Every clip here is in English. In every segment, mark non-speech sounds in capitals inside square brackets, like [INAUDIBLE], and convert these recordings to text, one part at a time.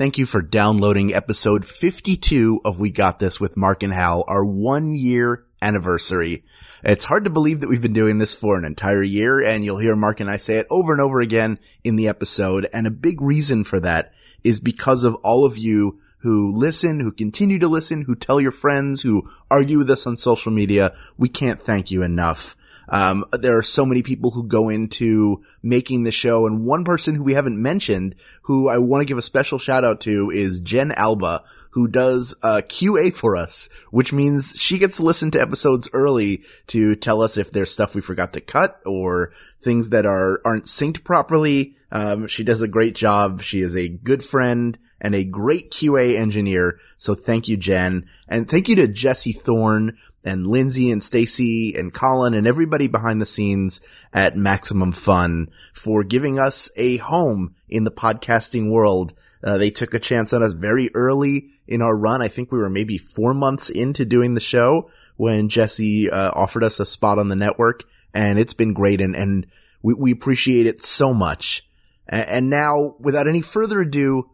Thank you for downloading episode 52 of We Got This with Mark and Hal, our one year anniversary. It's hard to believe that we've been doing this for an entire year and you'll hear Mark and I say it over and over again in the episode. And a big reason for that is because of all of you who listen, who continue to listen, who tell your friends, who argue with us on social media. We can't thank you enough. Um, there are so many people who go into making the show and one person who we haven't mentioned who I want to give a special shout out to is Jen Alba, who does uh, QA for us, which means she gets to listen to episodes early to tell us if there's stuff we forgot to cut or things that are aren't synced properly. Um, she does a great job. She is a good friend and a great QA engineer. So thank you, Jen, and thank you to Jesse Thorn and Lindsay and Stacy and Colin and everybody behind the scenes at Maximum Fun for giving us a home in the podcasting world. Uh, they took a chance on us very early in our run. I think we were maybe four months into doing the show when Jesse uh, offered us a spot on the network and it's been great and, and we, we appreciate it so much. And, and now without any further ado,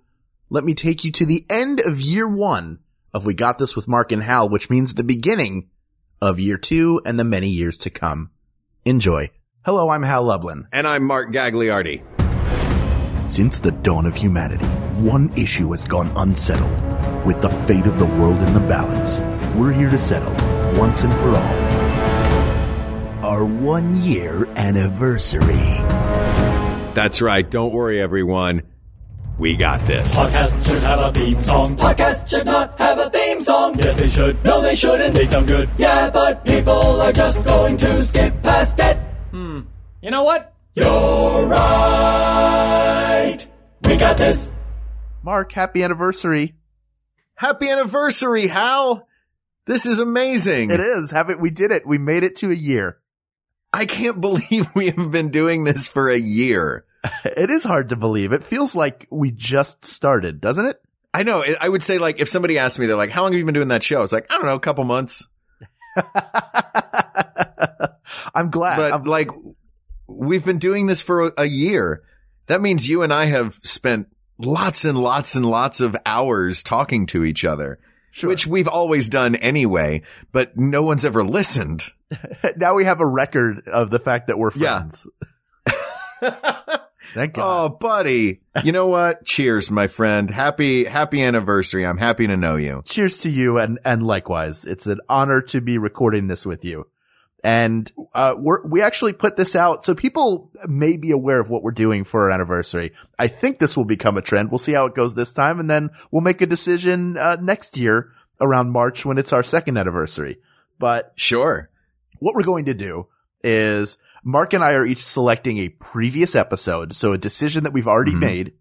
let me take you to the end of year one of We Got This with Mark and Hal, which means the beginning of year two and the many years to come. Enjoy. Hello, I'm Hal Lublin. And I'm Mark Gagliardi. Since the dawn of humanity, one issue has gone unsettled. With the fate of the world in the balance, we're here to settle, once and for all, our one year anniversary. That's right. Don't worry, everyone. We got this. Podcast should have a theme song. Podcast should not have a theme song. Yes, they should. No, they shouldn't. They sound good. Yeah, but people are just going to skip past it. Hmm. You know what? You're right. We got this. Mark, happy anniversary. Happy anniversary, Hal. This is amazing. It is. Have it. We did it. We made it to a year. I can't [LAUGHS] believe we have been doing this for a year. [LAUGHS] It is hard to believe. It feels like we just started, doesn't it? I know. I would say like if somebody asked me, they're like, "How long have you been doing that show?" It's like I don't know, a couple months. [LAUGHS] I'm glad. But I'm- like, we've been doing this for a, year. That means you and I have spent lots and lots and lots of hours talking to each other, Sure. which we've always done anyway, but no one's ever listened. [LAUGHS] now we have a record of the fact that we're Yeah. Friends. Thank God. Oh, buddy. You know what? Cheers, my friend. Happy, happy anniversary. I'm happy to know you. Cheers to you and, and likewise. It's an honor to be recording this with you. And, uh, we're, we actually put this out so people may be aware of what we're doing for our anniversary. I think this will become a trend. We'll see how it goes this time and then we'll make a decision, uh, next year around March when it's our second anniversary. But Sure. what we're going to do is Mark and I are each selecting a previous episode, so a decision that we've already Mhm. made,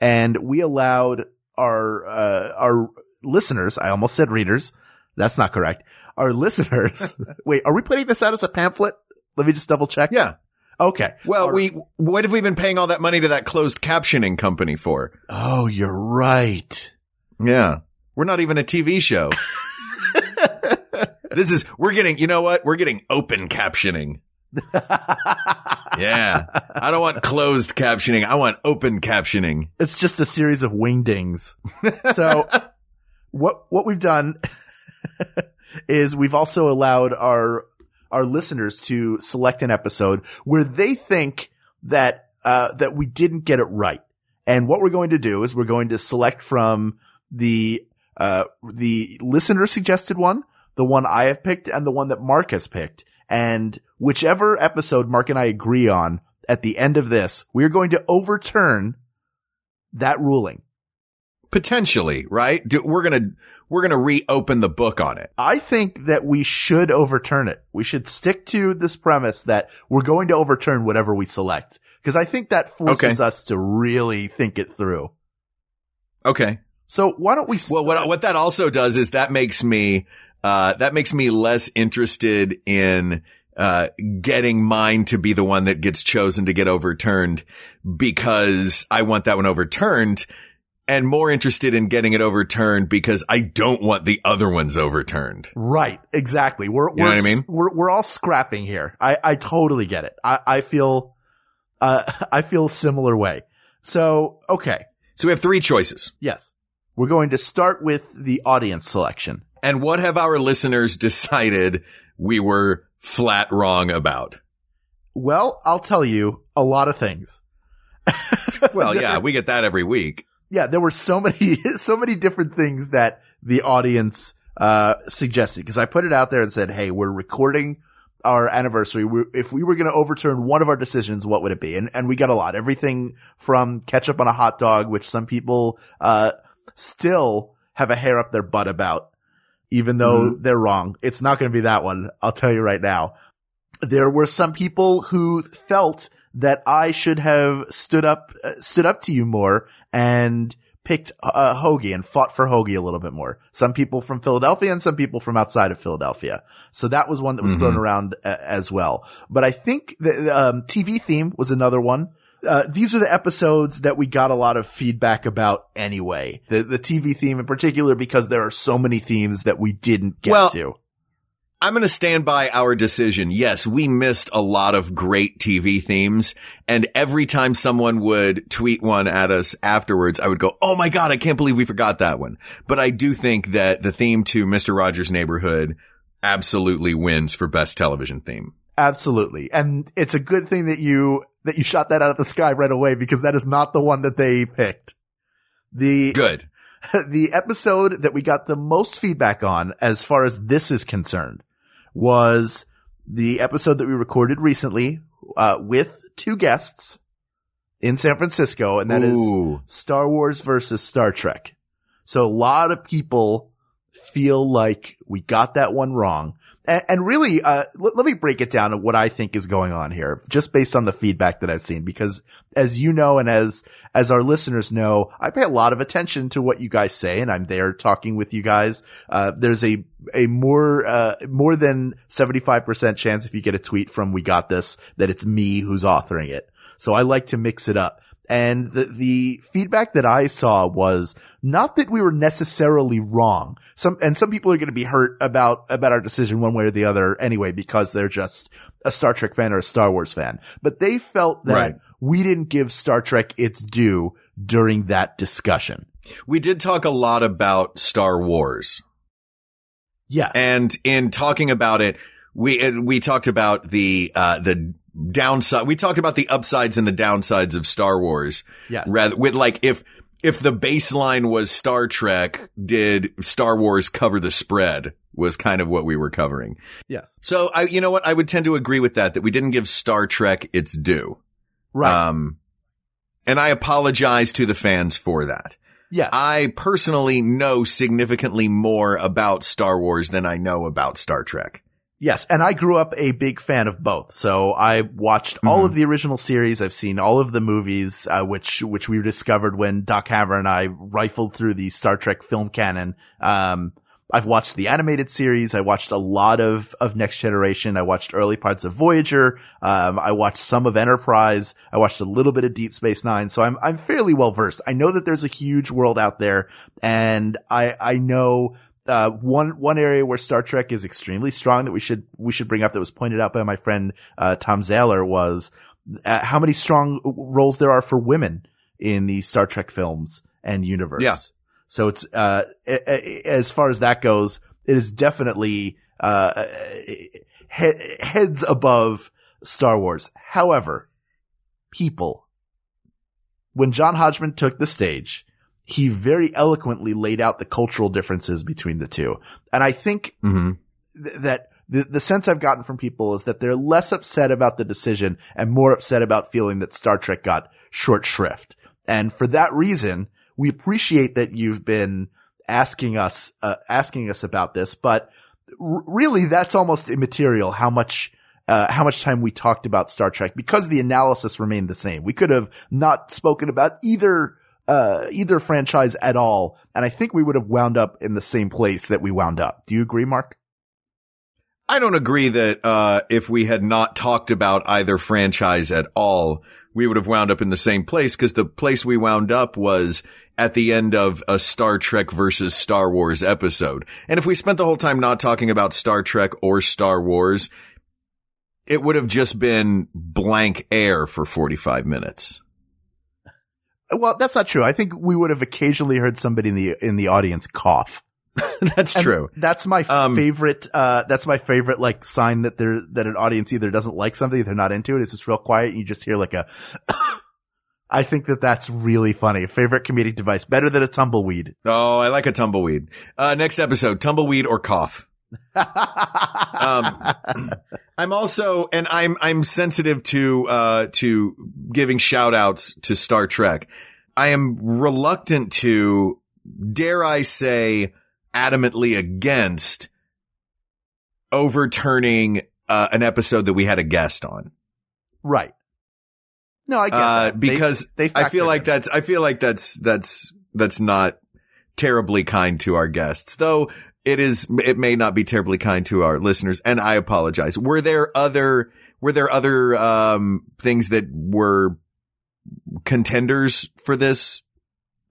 and we allowed our uh, our listeners. I almost said readers. That's not correct. Our [LAUGHS] listeners. [LAUGHS] wait, are we putting this out as a pamphlet? Let me just double check. Yeah. Okay. Well, Our- we, what have we been paying all that money to that closed captioning company for? Oh, you're right. Yeah. We're not even a TV show. [LAUGHS] this is, we're getting, you know what? We're getting open captioning. Yeah. I don't want closed captioning. I want open captioning. It's just a series of wingdings. So [LAUGHS] what what we've done [LAUGHS] is we've also allowed our our listeners to select an episode where they think that uh, that we didn't get it right. And what we're going to do is we're going to select from the uh, the listener suggested one, the one I have picked, and the one that Mark has picked. And whichever episode Mark and I agree on at the end of this, we are going to overturn that ruling. Potentially, right? Do, we're going to, we're going to reopen the book on it. I think that we should overturn it. We should stick to this premise that we're going to overturn whatever we select. Cause I think that forces Okay. us to really think it through. Okay. So why don't we? Well, what, what that also does is that makes me, uh, that makes me less interested in, uh, getting mine to be the one that gets chosen to get overturned because I want that one overturned and more interested in getting it overturned because I don't want the other ones overturned. Right. Exactly. We're, know we're, what I mean? we're, we're all scrapping here. I, I totally get it. I, I feel, uh, [LAUGHS] I feel a similar way. So, okay. So we have three choices. Yes. We're going to start with the audience selection. And what have our listeners decided we were flat wrong about? Well, I'll tell you a lot of things. [LAUGHS] Well, yeah, we get that every week. yeah, there were so many, [LAUGHS] so many different things that the audience, uh, suggested. Cause I put it out there and said, Hey, we're recording our anniversary. we if we were going to overturn one of our decisions, what would it be? And, and we got a lot, everything from ketchup on a hot dog, which some people, uh, still have a hair up their butt about, even though they're wrong. It's not going to be that one. I'll tell you right now. There were some people who felt that I should have stood up, uh, stood up to you more and picked uh, Hoagie and fought for Hoagie a little bit more. Some people from Philadelphia and some people from outside of Philadelphia. So that was one that was thrown around uh, as well. But I think the um, TV theme was another one. Uh, these are the episodes that we got a lot of feedback about anyway. The the TV theme in particular because there are so many themes that we didn't get Well, to. I'm going to stand by our decision. Yes, we missed a lot of great TV themes. And every time someone would tweet one at us afterwards, I would go, Oh my God, I can't believe we forgot that one. But I do think that the theme to Mr. Rogers' Neighborhood absolutely wins for best television theme. Absolutely. And it's a good thing that you, that you shot that out of the sky right away because that is not the one that they picked. The, Good. [LAUGHS] the episode that we got the most feedback on as far as this is concerned was the episode that we recorded recently, uh, with two guests in San Francisco. And that is Ooh. Star Wars versus Star Trek. So a lot of people feel like we got that one wrong. And, and really, uh, let, let me break it down to what I think is going on here, just based on the feedback that I've seen, because as you know, and as, as our listeners know, I pay a lot of attention to what you guys say, and I'm there talking with you guys. Uh, there's a, a more, uh, more than 75% chance if you get a tweet from We Got This that it's me who's authoring it. So I like to mix it up. And the, the feedback that I saw was not that we were necessarily wrong. Some, and some people are going to be hurt about, about our decision one way or the other anyway, because they're just a Star Trek fan or a Star Wars fan. But they felt that Right. we didn't give Star Trek its due during that discussion. We did talk a lot about Star Wars. Yeah. And in talking about it, we, we talked about the, uh, the downside. We talked about the upsides and the downsides of Star Wars. yes. Rather with like, if, if the baseline was Star Trek, did Star Wars cover the spread was kind of what we were covering. yes. So I, you know what? I would tend to agree with that, that we didn't give Star Trek its due. Right. Um, and I apologize to the fans for that. Yeah. I personally know significantly more about Star Wars than I know about Star Trek. Yes, and I grew up a big fan of both. So I watched all Mm-hmm. of the original series. I've seen all of the movies, uh, which which we discovered when Doc Haver and I rifled through the Star Trek film canon. Um, I've watched the animated series. I watched a lot of of Next Generation. I watched early parts of Voyager. Um, I watched some of Enterprise. I watched a little bit of Deep Space Nine. So I'm I'm fairly well versed. I know that there's a huge world out there, and I I know uh, one, one area where Star Trek is extremely strong that we should, we should bring up that was pointed out by my friend, uh, Tom Zeller was, uh, how many strong roles there are for women in the Star Trek films and universe. Yeah. So it's, uh, a- a- as far as that goes, it is definitely, uh, he- heads above Star Wars. However, people, when John Hodgman took the stage, he very eloquently laid out the cultural differences between the two. And I think Mm-hmm. th- that the, the sense I've gotten from people is that they're less upset about the decision and more upset about feeling that Star Trek got short shrift. And for that reason, we appreciate that you've been asking us, uh, asking us about this, but r- really that's almost immaterial how much uh, how much time we talked about Star Trek because the analysis remained the same. We could have not spoken about either uh, either franchise at all, and I think we would have wound up in the same place that we wound up. Do you agree, Mark? I don't agree that, uh, if we had not talked about either franchise at all, we would have wound up in the same place because the place we wound up was at the end of a Star Trek versus Star Wars episode. And if we spent the whole time not talking about Star Trek or Star Wars, it would have just been blank air for 45 minutes. Well, that's not true. I think we would have occasionally heard somebody in the in the audience cough. [LAUGHS] That's And true. That's my Um, favorite. Uh, that's my favorite like sign that they're that an audience either doesn't like something, they're not into it. It's just real quiet, and you just hear like a. [COUGHS] I think that that's really funny. Favorite comedic device, better than a tumbleweed. Oh, I like a tumbleweed. Uh, next episode, tumbleweed or cough. Um, [LAUGHS] I'm also, and I'm, I'm sensitive to, uh, to giving shout outs to Star Trek. I am reluctant to, dare I say, adamantly against overturning, uh, an episode that we had a guest on. right. No, I get Uh, that. Because they, I feel like in. that's, I feel like that's, that's, that's not terribly kind to our guests, though it is, it may not be terribly kind to our listeners. And I apologize. Were there other, were there other, um, things that were contenders for this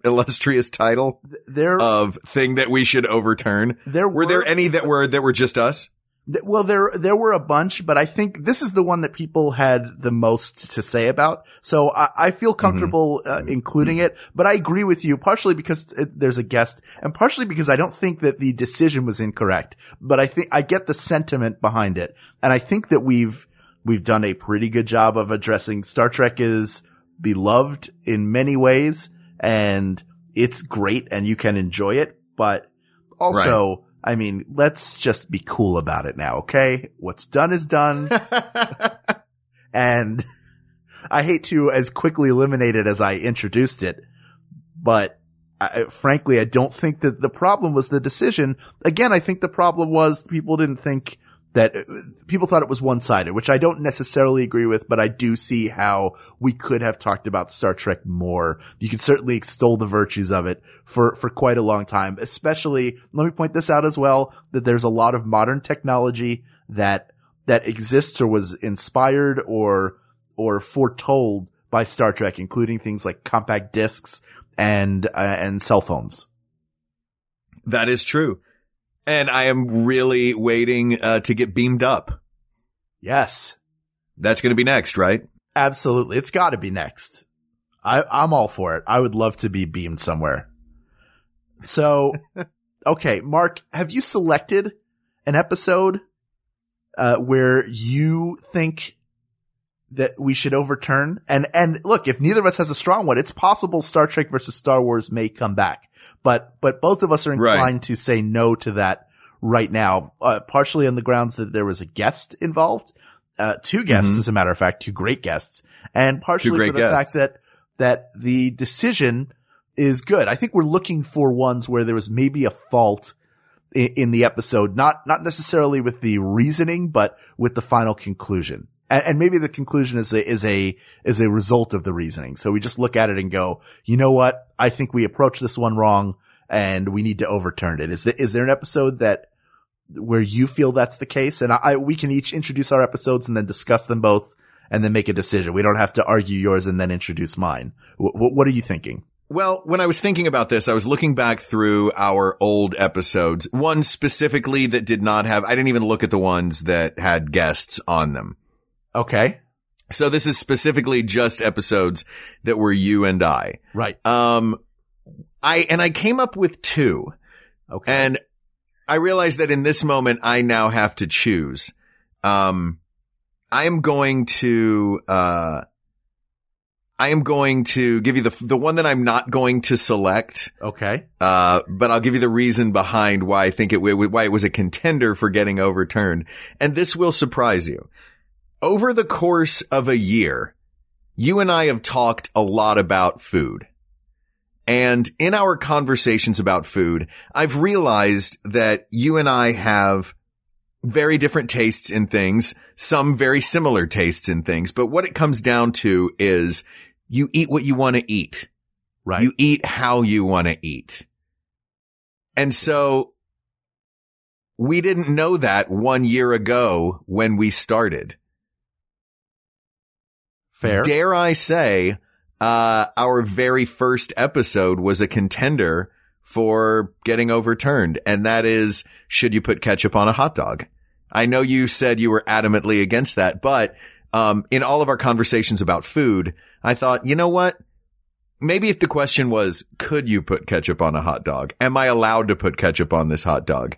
illustrious title there. of thing that we should overturn? there Were there any that were, that were just us? Well, there there were a bunch, but I think this is the one that people had the most to say about. So I, I feel comfortable uh, including it. But I agree with you, partially because it, there's a guest, and partially because I don't think that the decision was incorrect. But I think I get the sentiment behind it, and I think that we've we've done a pretty good job of addressing Star Trek is beloved in many ways, and it's great, and you can enjoy it, but also. I mean, let's just be cool about it now, okay? What's done is done. [LAUGHS] and I hate to as quickly eliminate it as I introduced it, but I, frankly, I don't think that the problem was the decision. Again, I think the problem was people didn't think that people thought it was one sided, which I don't necessarily agree with, but I do see how we could have talked about Star Trek more. You can certainly extol the virtues of it for, for quite a long time, especially, let me point this out as well, that there's a lot of modern technology that, that exists or was inspired or, or foretold by Star Trek, including things like compact discs and, uh, and cell phones. That is true. And I am really waiting, uh, to get beamed up. Yes. That's going to be next, right? Absolutely. It's got to be next. I, I'm all for it. I would love to be beamed somewhere. So, [LAUGHS] okay, Mark, have you selected an episode uh, where you think that we should overturn? And and look, if neither of us has a strong one, it's possible Star Trek versus Star Wars may come back. But but both of us are Right. inclined to say no to that right now, uh, partially on the grounds that there was a guest involved, uh, two guests, Mhm. as a matter of fact, two great guests, and partially for the guests. fact that that the decision is good. I think we're looking for ones where there was maybe a fault in, in the episode, not not necessarily with the reasoning, but with the final conclusion. And, and maybe the conclusion is a is a is a result of the reasoning. So we just look at it and go, you know what? I think we approached this one wrong, and we need to overturn it. Is there, is there an episode that where you feel that's the case? And I, I we can each introduce our episodes and then discuss them both, and then make a decision. We don't have to argue yours and then introduce mine. W- what are you thinking? Well, when I was thinking about this, I was looking back through our old episodes, one specifically that did not have, I didn't even look at the ones that had guests on them. Okay, So this is specifically just episodes that were you and I. right. Um, I, and I came up with two Okay, and I realized that in this moment, I now have to choose. Um, I am going to, uh, I am going to give you the, the one that I'm not going to select. okay, Uh, but I'll give you the reason behind why I think it, why it was a contender for getting overturned. And this will surprise you. Over the course of a year, you and I have talked a lot about food. And in our conversations about food, I've realized that you and I have very different tastes in things, some very similar tastes in things, but what it comes down to is you eat what you want to eat. right. You eat how you want to eat. And so we didn't know that one year ago when we started. Fair. Dare I say, uh, our very first episode was a contender for getting overturned. And that is, should you put ketchup on a hot dog? I know you said you were adamantly against that, but, um, in all of our conversations about food, I thought, you know what? maybe if the question was, could you put ketchup on a hot dog? Am I allowed to put ketchup on this hot dog?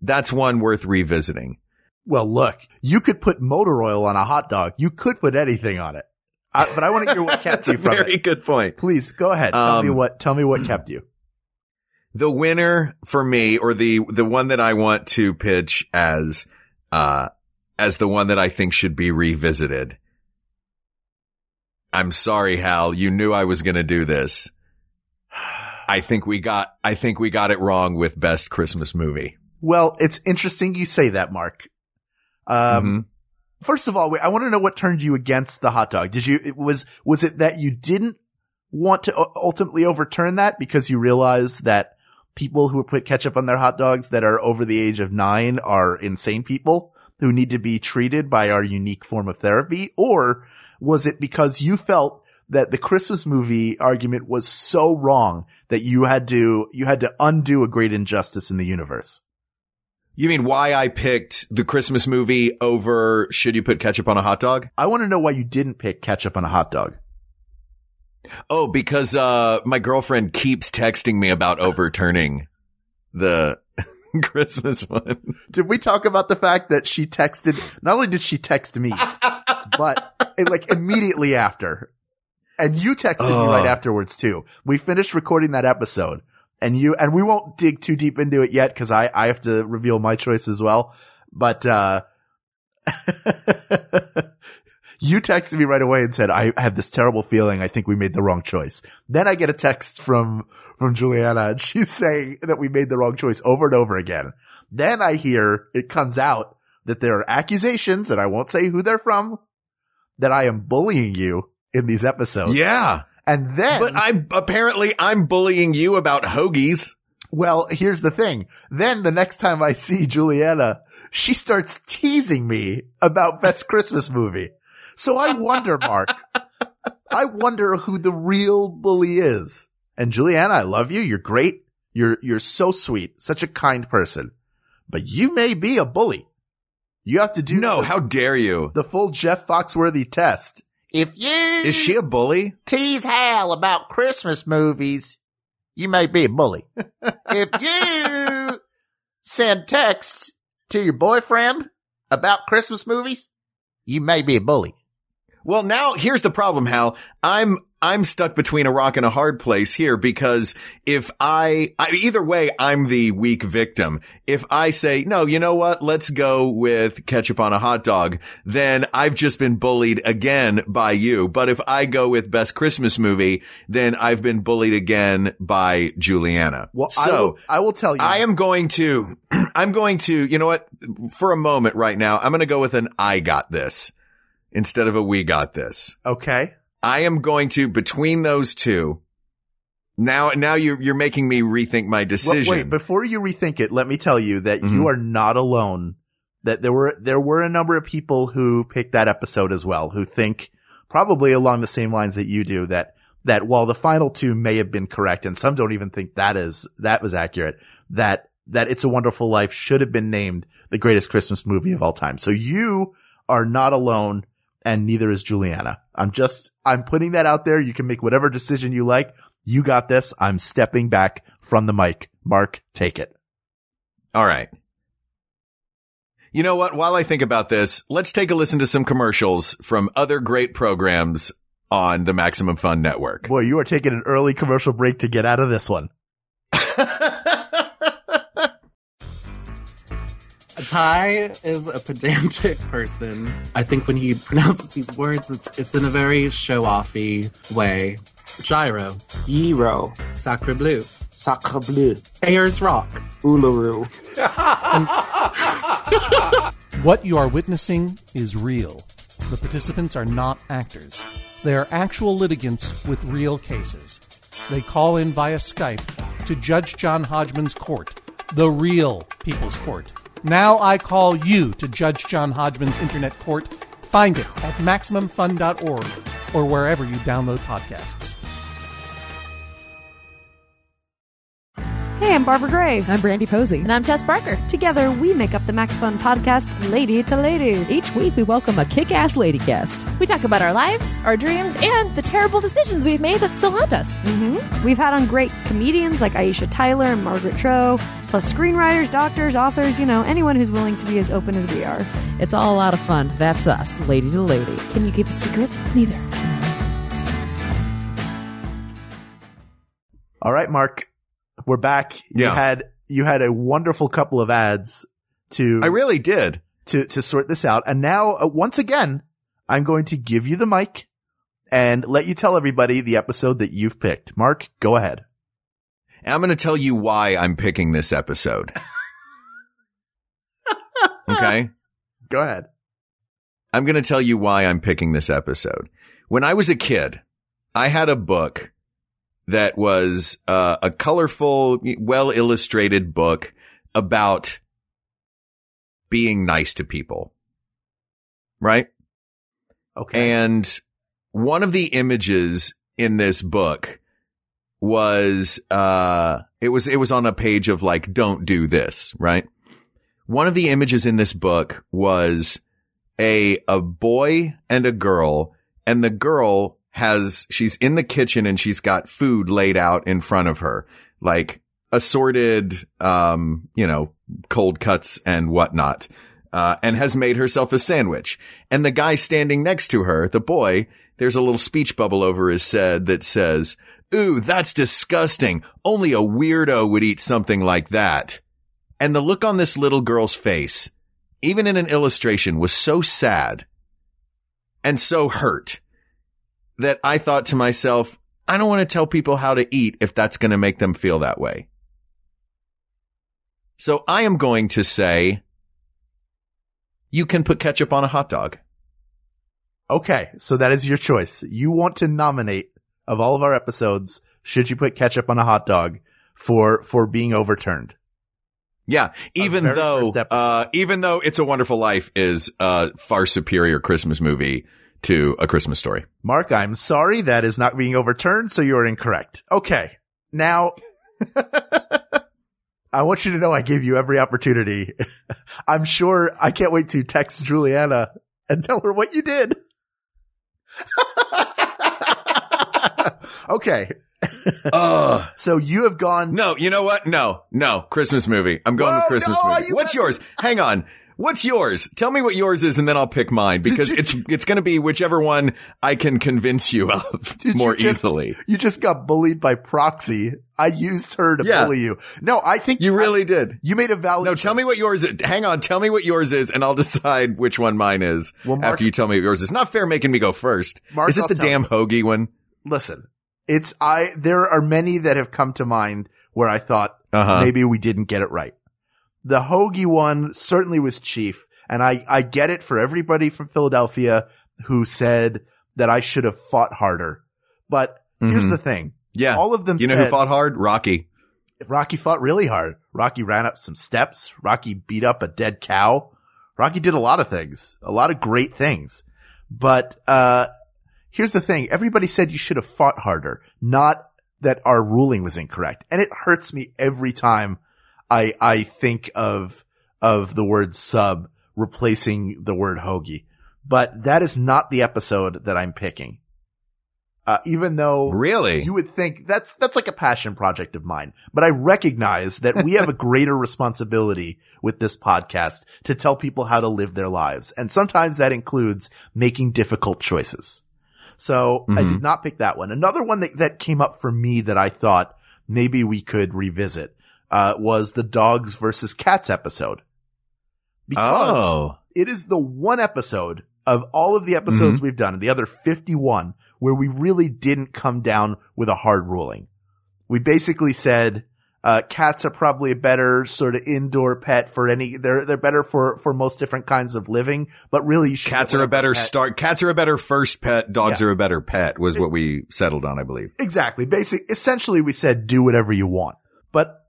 That's one worth revisiting. Well, look, you could put motor oil on a hot dog. You could put anything on it. I, but I want to hear what kept That's you a from very it. good point. Please go ahead. Tell me Um, what. Tell me what kept you. The winner for me, or the, the one that I want to pitch as, uh, as the one that I think should be revisited. I'm sorry, Hal. You knew I was going to do this. [SIGHS] I think we got, I think we got it wrong with best Christmas movie. Well, it's interesting you say that, Mark. Um, Mhm. First of all, I want to know what turned you against the hot dog. Did you, it was, was it that you didn't want to ultimately overturn that because you realized that people who put ketchup on their hot dogs that are over the age of nine are insane people who need to be treated by our unique form of therapy? Or was it because you felt that the Christmas movie argument was so wrong that you had to, you had to undo a great injustice in the universe? You mean why I picked the Christmas movie over should you put ketchup on a hot dog? I want to know why you didn't pick ketchup on a hot dog. Oh, because, uh, my girlfriend keeps texting me about overturning the [LAUGHS] Christmas one. Did we talk about the fact that she texted? Not only did she text me, [LAUGHS] but it, like immediately after, and you texted me right afterwards too. We finished recording that episode, and you and we won't dig too deep into it yet because I I have to reveal my choice as well. But uh [LAUGHS] you texted me right away and said I have this terrible feeling. I think we made the wrong choice. Then I get a text from from Juliana, and she's saying that we made the wrong choice over and over again. Then I hear it comes out that there are accusations, and I won't say who they're from, that I am bullying you in these episodes. Yeah. And then, But I, apparently I'm bullying you about hoagies. well, here's the thing. Then the next time I see Juliana, she starts teasing me about best Christmas movie. So I wonder, Mark, I wonder who the real bully is. And Juliana, I love you. You're great. You're, you're so sweet. Such a kind person, but you may be a bully. You have to do No, the, how dare you? the full Jeff Foxworthy test. If you Is she a bully? tease Hal about Christmas movies, you may be a bully. [LAUGHS] if you send texts to your boyfriend about Christmas movies, you may be a bully. Well, now here's the problem, Hal. I'm, I'm stuck between a rock and a hard place here because if I, I, either way, I'm the weak victim. If I say, no, you know what? Let's go with ketchup on a hot dog, then I've just been bullied again by you. But if I go with best Christmas movie, then I've been bullied again by Juliana. Well, I, so will, I will tell you. I am going to, [CLEARS THROAT] I'm going to, you know what? For a moment right now, I'm going to go with an I got this instead of a we got this. okay. I am going to, between those two, now, now you're, you're making me rethink my Well, decision. wait, before you rethink it, let me tell you that Mhm. you are not alone. That there were, there were a number of people who picked that episode as well, who think probably along the same lines that you do that, that while the final two may have been correct, and some don't even think that is, that was accurate, that, that It's a Wonderful Life should have been named the greatest Christmas movie of all time. So you are not alone and neither is Juliana. I'm just, I'm putting that out there. You can make whatever decision you like. You got this. I'm stepping back from the mic. Mark, take it. All right. You know what? While I think about this, let's take a listen to some commercials from other great programs on the Maximum Fun Network. Boy, you are taking an early commercial break to get out of this one. Ty is a pedantic person. I think when he pronounces these words, it's it's in a very show-offy way. Gyro, Gyro, Sacre Bleu, Sacre Bleu, Ayers Rock, Uluru. [LAUGHS] What you are witnessing is real. The participants are not actors. They are actual litigants with real cases. They call in via Skype to Judge John Hodgman's court, the real People's Court. Now I call you to Judge John Hodgman's internet court. Find it at MaximumFun.org or wherever you download podcasts. Hey, I'm Barbara Gray. I'm Brandie Posey. And I'm Tess Barker. Together, we make up the Max Fun podcast, Lady to Lady. Each week, we welcome a kick ass lady guest. We talk about our lives, our dreams, and the terrible decisions we've made that still haunt us. Mm-hmm. We've had on great comedians like Aisha Tyler and Margaret Cho, plus screenwriters, doctors, authors, you know, anyone who's willing to be as open as we are. It's all a lot of fun. That's us, lady to lady. Can you keep a secret? Neither. All right, Mark, we're back. Yeah. You had you had a wonderful couple of ads to I really did. to to sort this out, and now uh, once again, I'm going to give you the mic and let you tell everybody the episode that you've picked. Mark, go ahead. And I'm going to tell you why I'm picking this episode. [LAUGHS] okay. Go ahead. I'm going to tell you why I'm picking this episode. When I was a kid, I had a book that was uh, a colorful, well illustrated book about being nice to people. Right? Okay. And one of the images in this book was, uh, it was, it was on a page of like, don't do this, right? One of the images in this book was a, a boy and a girl and the girl has, she's in the kitchen and she's got food laid out in front of her, like assorted, um, you know, cold cuts and whatnot, uh, and has made herself a sandwich. And the guy standing next to her, the boy, there's a little speech bubble over his head that says, Ooh, that's disgusting. Only a weirdo would eat something like that. And the look on this little girl's face, even in an illustration, was so sad and so hurt that I thought to myself, I don't want to tell people how to eat if that's going to make them feel that way. So I am going to say, you can put ketchup on a hot dog. Okay, so that is your choice. You want to nominate of all of our episodes, should you put ketchup on a hot dog for for being overturned? Yeah, even though, uh, even though It's a Wonderful Life is a far superior Christmas movie to A Christmas Story. Mark, I'm sorry that is not being overturned, so you are incorrect. Okay. Now [LAUGHS] I want you to know I gave you every opportunity. [LAUGHS] I'm sure I can't wait to text Juliana and tell her what you did. [LAUGHS] okay. Ugh. So you have gone No, you know what? No, no, Christmas movie. I'm going Whoa, with Christmas no, movie. you What's yours? Hang on. What's yours? Tell me what yours is and then I'll pick mine because it's, [LAUGHS] it's going to be whichever one I can convince you of Did you more just- easily. You just got bullied by proxy. I used her to Yeah. bully you. No, I think You really did. you made a valid. No, tell me what yours is. Hang on. Tell me what yours is and I'll decide which one mine is Well, Mark- after you tell me what yours is. Not fair making me go first. Mark, is it I'll the damn you. hoagie one? Listen, it's I. There are many that have come to mind where I thought Uh-huh. maybe we didn't get it right. The hoagie one certainly was chief, and I I get it for everybody from Philadelphia who said that I should have fought harder. But here's Mhm. the thing: Yeah. all of them You know said who fought hard? Rocky. Rocky fought really hard. Rocky ran up some steps. Rocky beat up a dead cow. Rocky did a lot of things, a lot of great things. But, uh, here's the thing. Everybody said you should have fought harder, not that our ruling was incorrect. And it hurts me every time I, I think of, of the word sub replacing the word hoagie. But that is not the episode that I'm picking. Uh, even though Really? you would think that's that's like a passion project of mine, but I recognize that we have a [LAUGHS] greater responsibility with this podcast to tell people how to live their lives, and sometimes that includes making difficult choices. So I Mhm. did not pick that one. Another one that that came up for me that I thought maybe we could revisit uh, was the dogs versus cats episode because oh. it is the one episode of all of the episodes we've done, and the other 51, where we really didn't come down with a hard ruling. We basically said, uh, cats are probably a better sort of indoor pet for any, they're, they're better for, for most different kinds of living, but really you should Cats are a better pet- start. Cats are a better first pet. Dogs Yeah. are a better pet was what we settled on, I believe. Exactly. Basic, essentially we said do whatever you want, but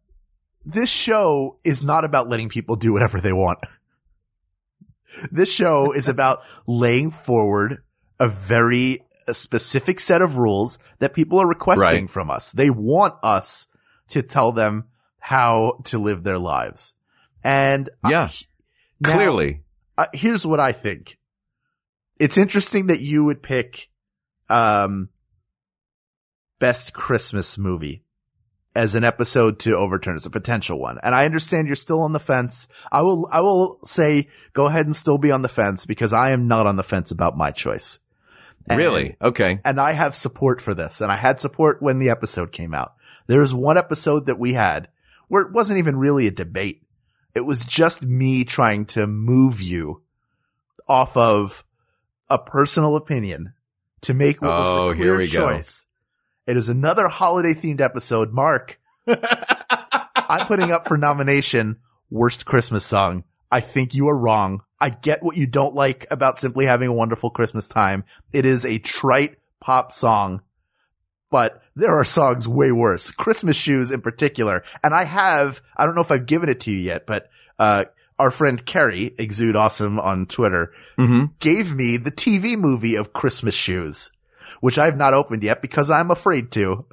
this show is not about letting people do whatever they want. This show is [LAUGHS] about laying forward a very a specific set of rules that people are requesting Right. from us. They want us to tell them how to live their lives. And I- Yeah. now- Clearly. uh, here's what I think. It's interesting that you would pick, um, best Christmas movie as an episode to overturn as a potential one. And I understand you're still on the fence. I will, I will say go ahead and still be on the fence because I am not on the fence about my choice. And- Really? Okay. and I have support for this. And I had support when the episode came out. There's one episode that we had where it wasn't even really a debate. It was just me trying to move you off of a personal opinion to make what Oh, was the oh, here clear choice. It is another holiday themed episode. Mark, [LAUGHS] I'm putting up for nomination worst Christmas song. I think you are wrong. I get what you don't like about simply having a wonderful Christmas time. It is a trite pop song, but there are songs way worse. Christmas shoes in particular. And I have, I don't know if I've given it to you yet, but, uh, our friend Kerry, Exude Awesome on Twitter, hmm gave me the TV movie of Christmas shoes, which I have not opened yet because I'm afraid to.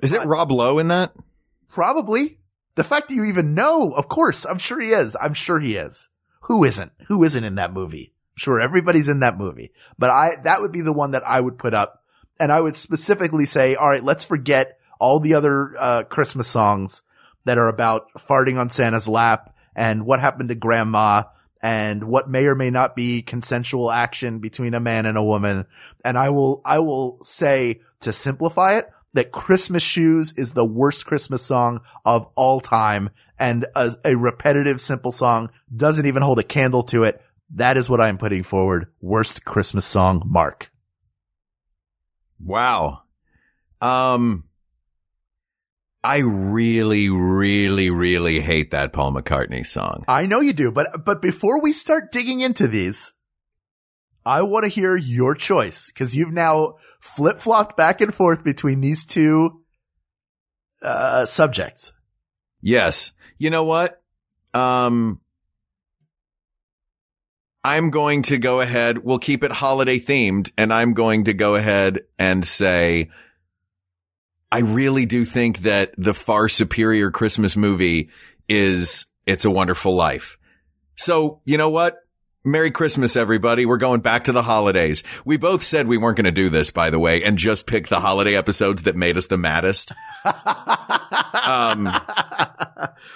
Is it Rob Lowe in that? Probably. The fact that you even know, of course, I'm sure he is. I'm sure he is. Who isn't? Who isn't in that movie? Sure, everybody's in that movie. But I, that would be the one that I would put up. And I would specifically say, all right, let's forget all the other, uh, Christmas songs that are about farting on Santa's lap and what happened to grandma and what may or may not be consensual action between a man and a woman. And I will, I will say to simplify it that Christmas shoes is the worst Christmas song of all time and a, a repetitive simple song doesn't even hold a candle to it. That is what I'm putting forward. Worst Christmas song, Mark. Wow. Um, I really, really, really hate that Paul McCartney song. I know you do, but, but before we start digging into these, I want to hear your choice because you've now flip flopped back and forth between these two, uh, subjects. Yes. You know what? Um, I'm going to go ahead. We'll keep it holiday themed and I'm going to go ahead and say, I really do think that the far superior Christmas movie is It's a Wonderful Life. So, you know what? Merry Christmas, everybody. We're going back to the holidays. We both said we weren't going to do this, by the way, and just pick the holiday episodes that made us the maddest. [LAUGHS] Um,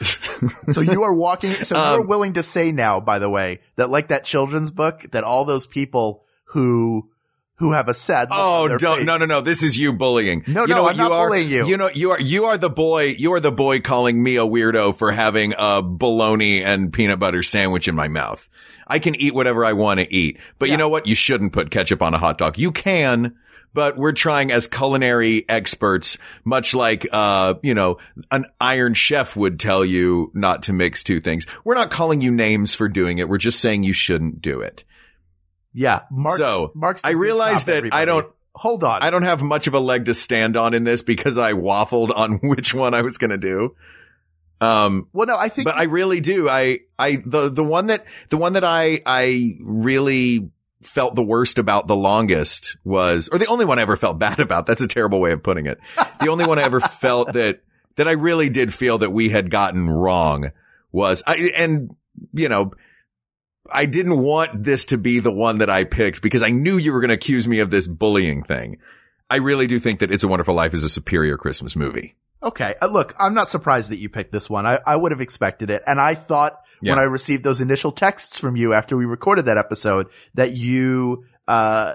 so you are walking, [LAUGHS] so Um, you're willing to say now, by the way, that like that children's book, that all those people who, who have a sad look on Oh, their don't, face- no, no, no. This is you bullying. No, you no, know I'm not are, bullying you. You know, you are, you are the boy, you are the boy calling me a weirdo for having a bologna and peanut butter sandwich in my mouth. I can eat whatever I want to eat, but you know what? You shouldn't put ketchup on a hot dog. You can, but we're trying as culinary experts, much like, uh, you know, an iron chef would tell you not to mix two things. We're not calling you names for doing it. We're just saying you shouldn't do it. Yeah. Mark's, So, Mark's I realize that I don't- hold on. I don't have much of a leg to stand on in this because I waffled on [LAUGHS] which one I was going to do. Um, well, no, I think, but I really do. I, I, the, the one that, the one that I, I really felt the worst about the longest was, or the only one I ever felt [LAUGHS] bad about. That's a terrible way of putting it. The only one I ever [LAUGHS] felt that, that I really did feel that we had gotten wrong was I, and you know, I didn't want this to be the one that I picked because I knew you were going to accuse me of this bullying thing. I really do think that It's a Wonderful Life is a superior Christmas movie. Okay. Uh, look, I'm not surprised that you picked this one. I, I would have expected it. And I thought when I received those initial texts from you after we recorded that episode that you, uh,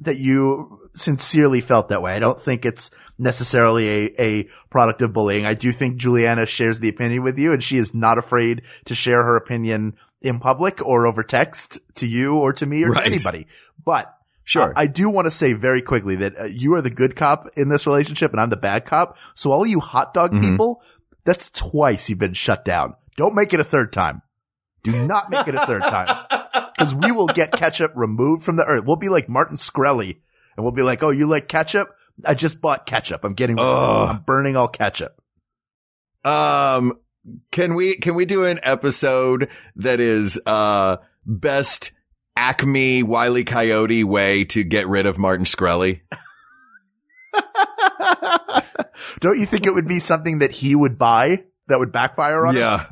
that you sincerely felt that way. I don't think it's necessarily a, a product of bullying. I do think Juliana shares the opinion with you and she is not afraid to share her opinion in public or over text to you or to me or Right. to anybody. But Sure. uh, I do want to say very quickly that uh, you are the good cop in this relationship and I'm the bad cop. So all you hot dog Mhm. people, that's twice you've been shut down. Don't make it a third time. Do not make it a third time. [LAUGHS] Cause we will get ketchup removed from the earth. We'll be like Martin Shkreli and we'll be like, Oh, you like ketchup? I just bought ketchup. I'm getting, Ugh. I'm burning all ketchup. Um, can we, can we do an episode that is, uh, best Acme Wiley Coyote way to get rid of Martin Shkreli? [LAUGHS] Don't you think it would be something that he would buy that would backfire on him? Yeah.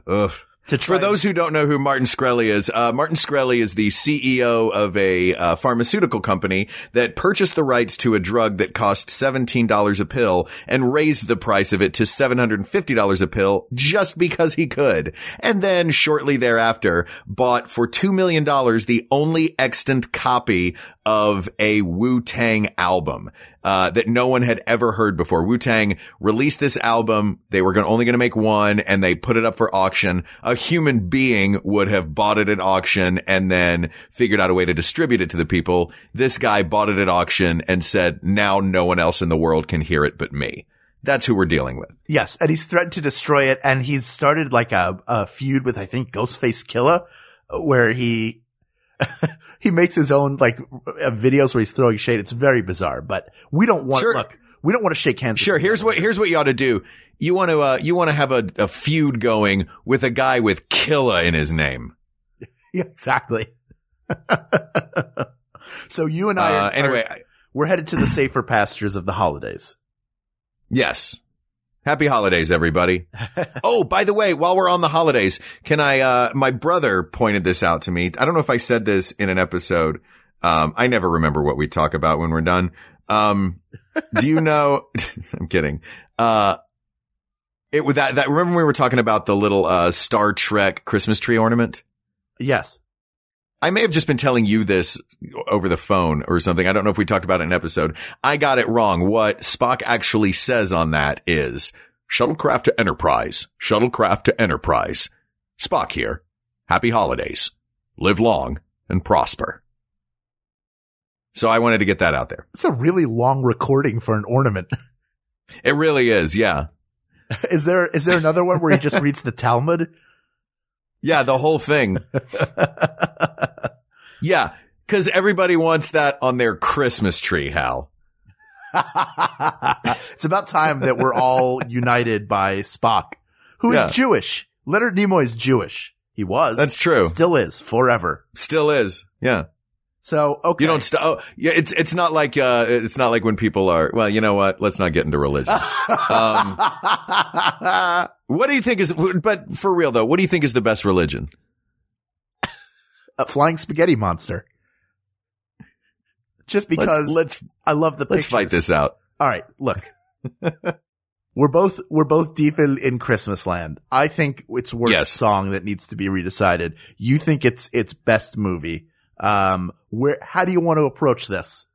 For those who don't know who Martin Shkreli is, uh, Martin Shkreli is the CEO of a uh, pharmaceutical company that purchased the rights to a drug that cost $17 a pill and raised the price of it to $750 a pill just because he could. And then shortly thereafter bought for $2 million the only extant copy of a Wu-Tang album, uh, that no one had ever heard before. Wu-Tang released this album. They were gonna, only going to make one and they put it up for auction. A human being would have bought it at auction and then figured out a way to distribute it to the people. This guy bought it at auction and said, now no one else in the world can hear it but me. That's who we're dealing with. Yes, and he's threatened to destroy it, and he's started like a, a feud with I think Ghostface Killah, where he [LAUGHS] he makes his own like uh, videos where he's throwing shade. It's very bizarre, but we don't want Sure. look. We don't want to shake hands. with Sure. him. Here's what, here's what you ought to do. You want to, uh, you want to have a, a feud going with a guy with Killah in his name. [LAUGHS] Yeah, exactly. [LAUGHS] so you and I, Uh, are, anyway, are- we're headed to the safer pastures of the holidays. Yes. Happy holidays, everybody. [LAUGHS] oh, by the way, while we're on the holidays, can I, uh, my brother pointed this out to me. I don't know if I said this in an episode. Um, I never remember what we talk about when we're done. Um, do you know, [LAUGHS] I'm kidding. Uh, it with that, that, remember when we were talking about the little, uh, Star Trek Christmas tree ornament? Yes. I may have just been telling you this over the phone or something. I don't know if we talked about it in an episode. I got it wrong. What Spock actually says on that is shuttlecraft to Enterprise, shuttlecraft to Enterprise. Spock here. Happy holidays. Live long and prosper. So I wanted to get that out there. It's a really long recording for an ornament. It really is. Yeah. [LAUGHS] Is there is there another one where he just [LAUGHS] reads the Talmud? Yeah. The whole thing. [LAUGHS] Yeah. Cause everybody wants that on their Christmas tree, Hal. [LAUGHS] it's about time that we're all united by Spock, who is Yeah. Jewish. Leonard Nimoy is Jewish. He was. That's true. Still is forever. Still is. Yeah. So okay. You don't st- oh, yeah, it's, it's not like, uh, it's not like when people are, well, you know what? Let's not get into religion. um, [LAUGHS] what do you think is, but for real though, what do you think is the best religion? a flying spaghetti monster. Just because let's, let's, I love the let's fight this out. All right, look. [LAUGHS] we're both we're both deep in, in Christmas land. I think it's worst Yes. song that needs to be redecided. You think it's it's best movie. Um, where how do you want to approach this?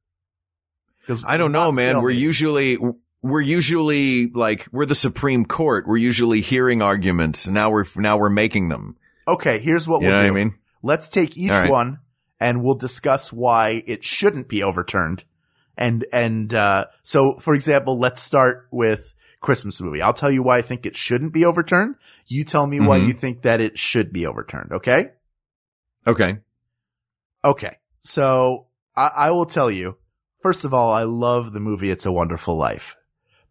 Because I don't know, man. We're usually, we're usually like, we're the Supreme Court. We're usually hearing arguments. Now we're, now we're making them. okay. Here's what You we'll know do. what I mean? Let's take each right. one and we'll discuss why it shouldn't be overturned. And, and, uh, so for example, let's start with Christmas movie. I'll tell you why I think it shouldn't be overturned. You tell me why Mhm. you think that it should be overturned. Okay. Okay. Okay. So I, I will tell you, first of all, I love the movie It's a Wonderful Life.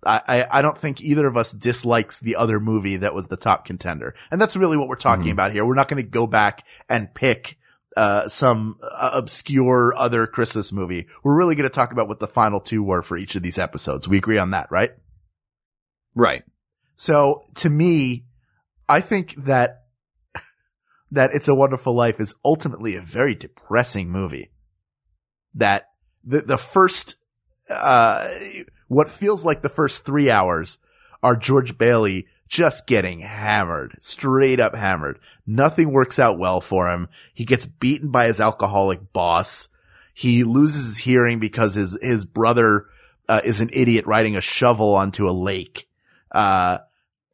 I, I, I don't think either of us dislikes the other movie that was the top contender. And that's really what we're talking Mhm. about here. We're not going to go back and pick uh, some uh, obscure other Christmas movie. We're really going to talk about what the final two were for each of these episodes. We agree on that, right? Right. So to me, I think that that It's a Wonderful Life is ultimately a very depressing movie. That the the first uh what feels like the first 3 hours are George Bailey just getting hammered, straight up hammered. Nothing works out well for him. He gets beaten by his alcoholic boss. He loses his hearing because his his brother uh, is an idiot riding a shovel onto a lake. Uh,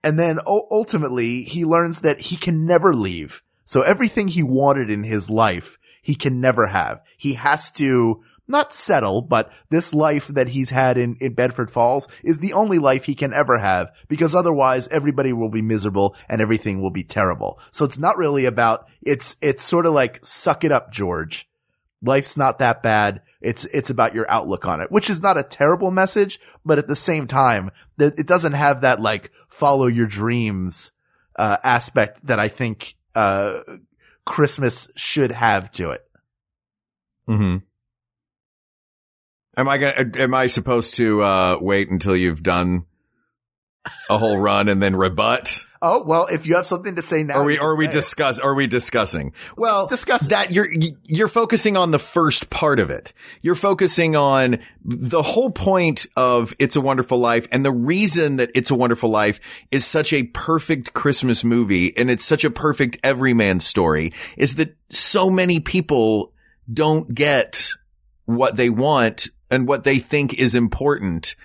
and then u- ultimately he learns that he can never leave. So everything he wanted in his life, he can never have. He has to not settle, but this life that he's had in, in Bedford Falls is the only life he can ever have because otherwise everybody will be miserable and everything will be terrible. So it's not really about, it's, it's sort of like suck it up, George. Life's not that bad. It's, it's about your outlook on it, which is not a terrible message, but at the same time, it doesn't have that like follow your dreams, uh, aspect that I think, uh, Christmas should have to it. Mm-hmm. Am I gonna, am I supposed to, uh, wait until you've done a whole run and then rebut? Oh, well, if you have something to say now. Are we, are we it. discuss, are we discussing? Well, discuss that you're, you're focusing on the first part of it. You're focusing on the whole point of It's a Wonderful Life and the reason that It's a Wonderful Life is such a perfect Christmas movie and it's such a perfect everyman story is that so many people don't get what they want and what they think is important.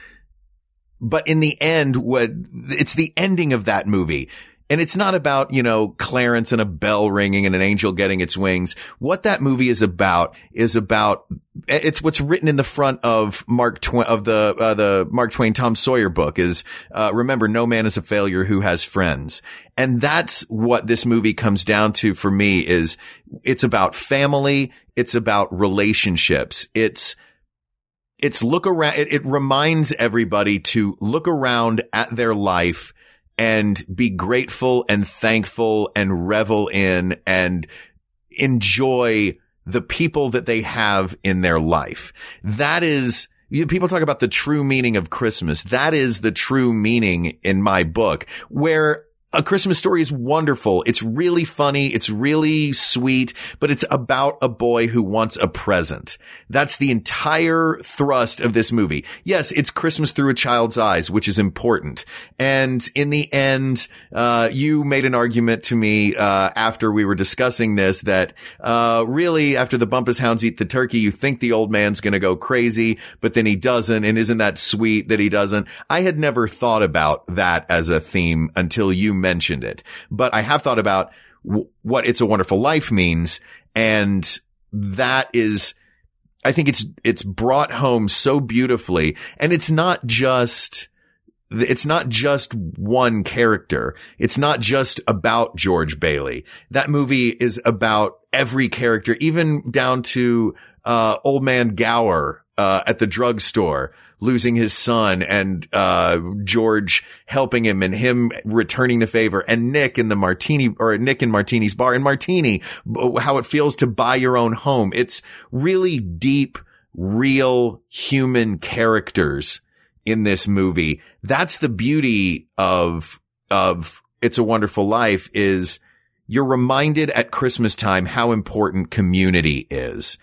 But in the end, what it's the ending of that movie. And it's not about, you know, Clarence and a bell ringing and an angel getting its wings. What that movie is about is about, it's what's written in the front of Mark Twain, of the, uh, the Mark Twain Tom Sawyer book is, uh, remember, no man is a failure who has friends. And that's what this movie comes down to for me is it's about family. It's about relationships. It's, it's look around. It, it reminds everybody to look around at their life and be grateful and thankful and revel in and enjoy the people that they have in their life. That is, people talk about the true meaning of Christmas. That is the true meaning in my book where a Christmas story is wonderful. It's really funny. It's really sweet, but it's about a boy who wants a present. That's the entire thrust of this movie. Yes, it's Christmas through a child's eyes, which is important. And in the end, uh, you made an argument to me, uh, after we were discussing this that, uh, really after the Bumpus Hounds eat the turkey, you think the old man's going to go crazy, but then he doesn't. And isn't that sweet that he doesn't? I had never thought about that as a theme until you mentioned it, but I have thought about w- what it's a wonderful life means. And that is, I think it's, it's brought home so beautifully and it's not just, it's not just one character. It's not just about George Bailey. That movie is about every character, even down to, uh, old man Gower, uh, at the drugstore losing his son and, uh, George helping him and him returning the favor and Nick in the martini or Nick in Martini's bar and Martini, how it feels to buy your own home. It's really deep, real human characters in this movie. That's the beauty of, of It's a Wonderful Life is you're reminded at Christmas time how important community is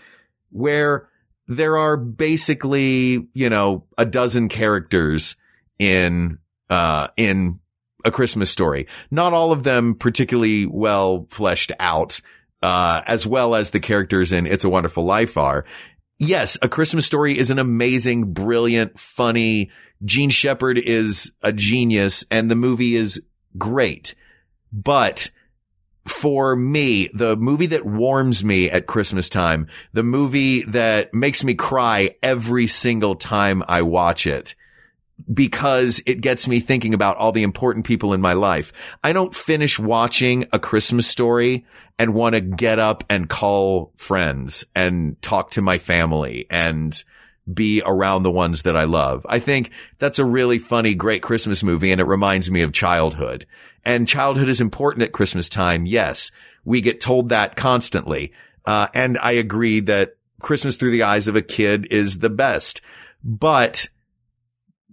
where there are basically, you know, a dozen characters in, uh, in a Christmas story. Not all of them particularly well fleshed out, uh, as well as the characters in It's a Wonderful Life are. Yes, a Christmas story is an amazing, brilliant, funny. Jean Shepherd is a genius and the movie is great, but for me, the movie that warms me at Christmas time, the movie that makes me cry every single time I watch it because it gets me thinking about all the important people in my life. I don't finish watching a Christmas story and want to get up and call friends and talk to my family and be around the ones that I love. I think that's a really funny, great Christmas movie and it reminds me of childhood. And childhood is important at Christmas time. Yes, we get told that constantly. Uh, and I agree that Christmas through the eyes of a kid is the best. But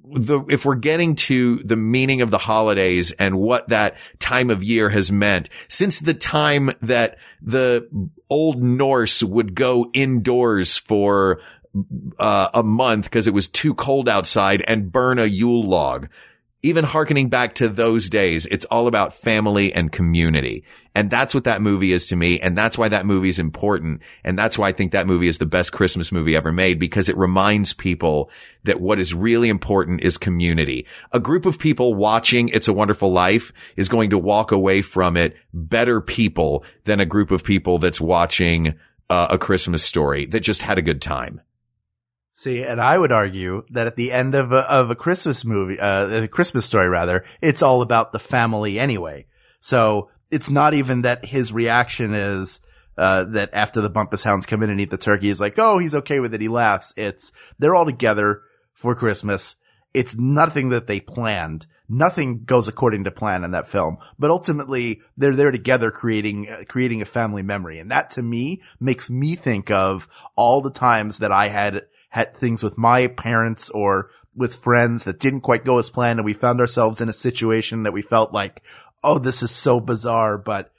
the, if we're getting to the meaning of the holidays and what that time of year has meant since the time that the old Norse would go indoors for uh, a month because it was too cold outside and burn a Yule log. Even harkening back to those days, it's all about family and community. And that's what that movie is to me. And that's why that movie is important. And that's why I think that movie is the best Christmas movie ever made because it reminds people that what is really important is community. A group of people watching It's a Wonderful Life is going to walk away from it better people than a group of people that's watching uh, a Christmas story that just had a good time. See, and I would argue that at the end of a, of a Christmas movie, uh, a Christmas story rather, it's all about the family anyway. So it's not even that his reaction is, uh, that after the Bumpus Hounds come in and eat the turkey, he's like, oh, he's okay with it. He laughs. It's, they're all together for Christmas. It's nothing that they planned. Nothing goes according to plan in that film, but ultimately they're there together creating, uh, creating a family memory. And that to me makes me think of all the times that I had had things with my parents or with friends that didn't quite go as planned and we found ourselves in a situation that we felt like, oh, this is so bizarre, but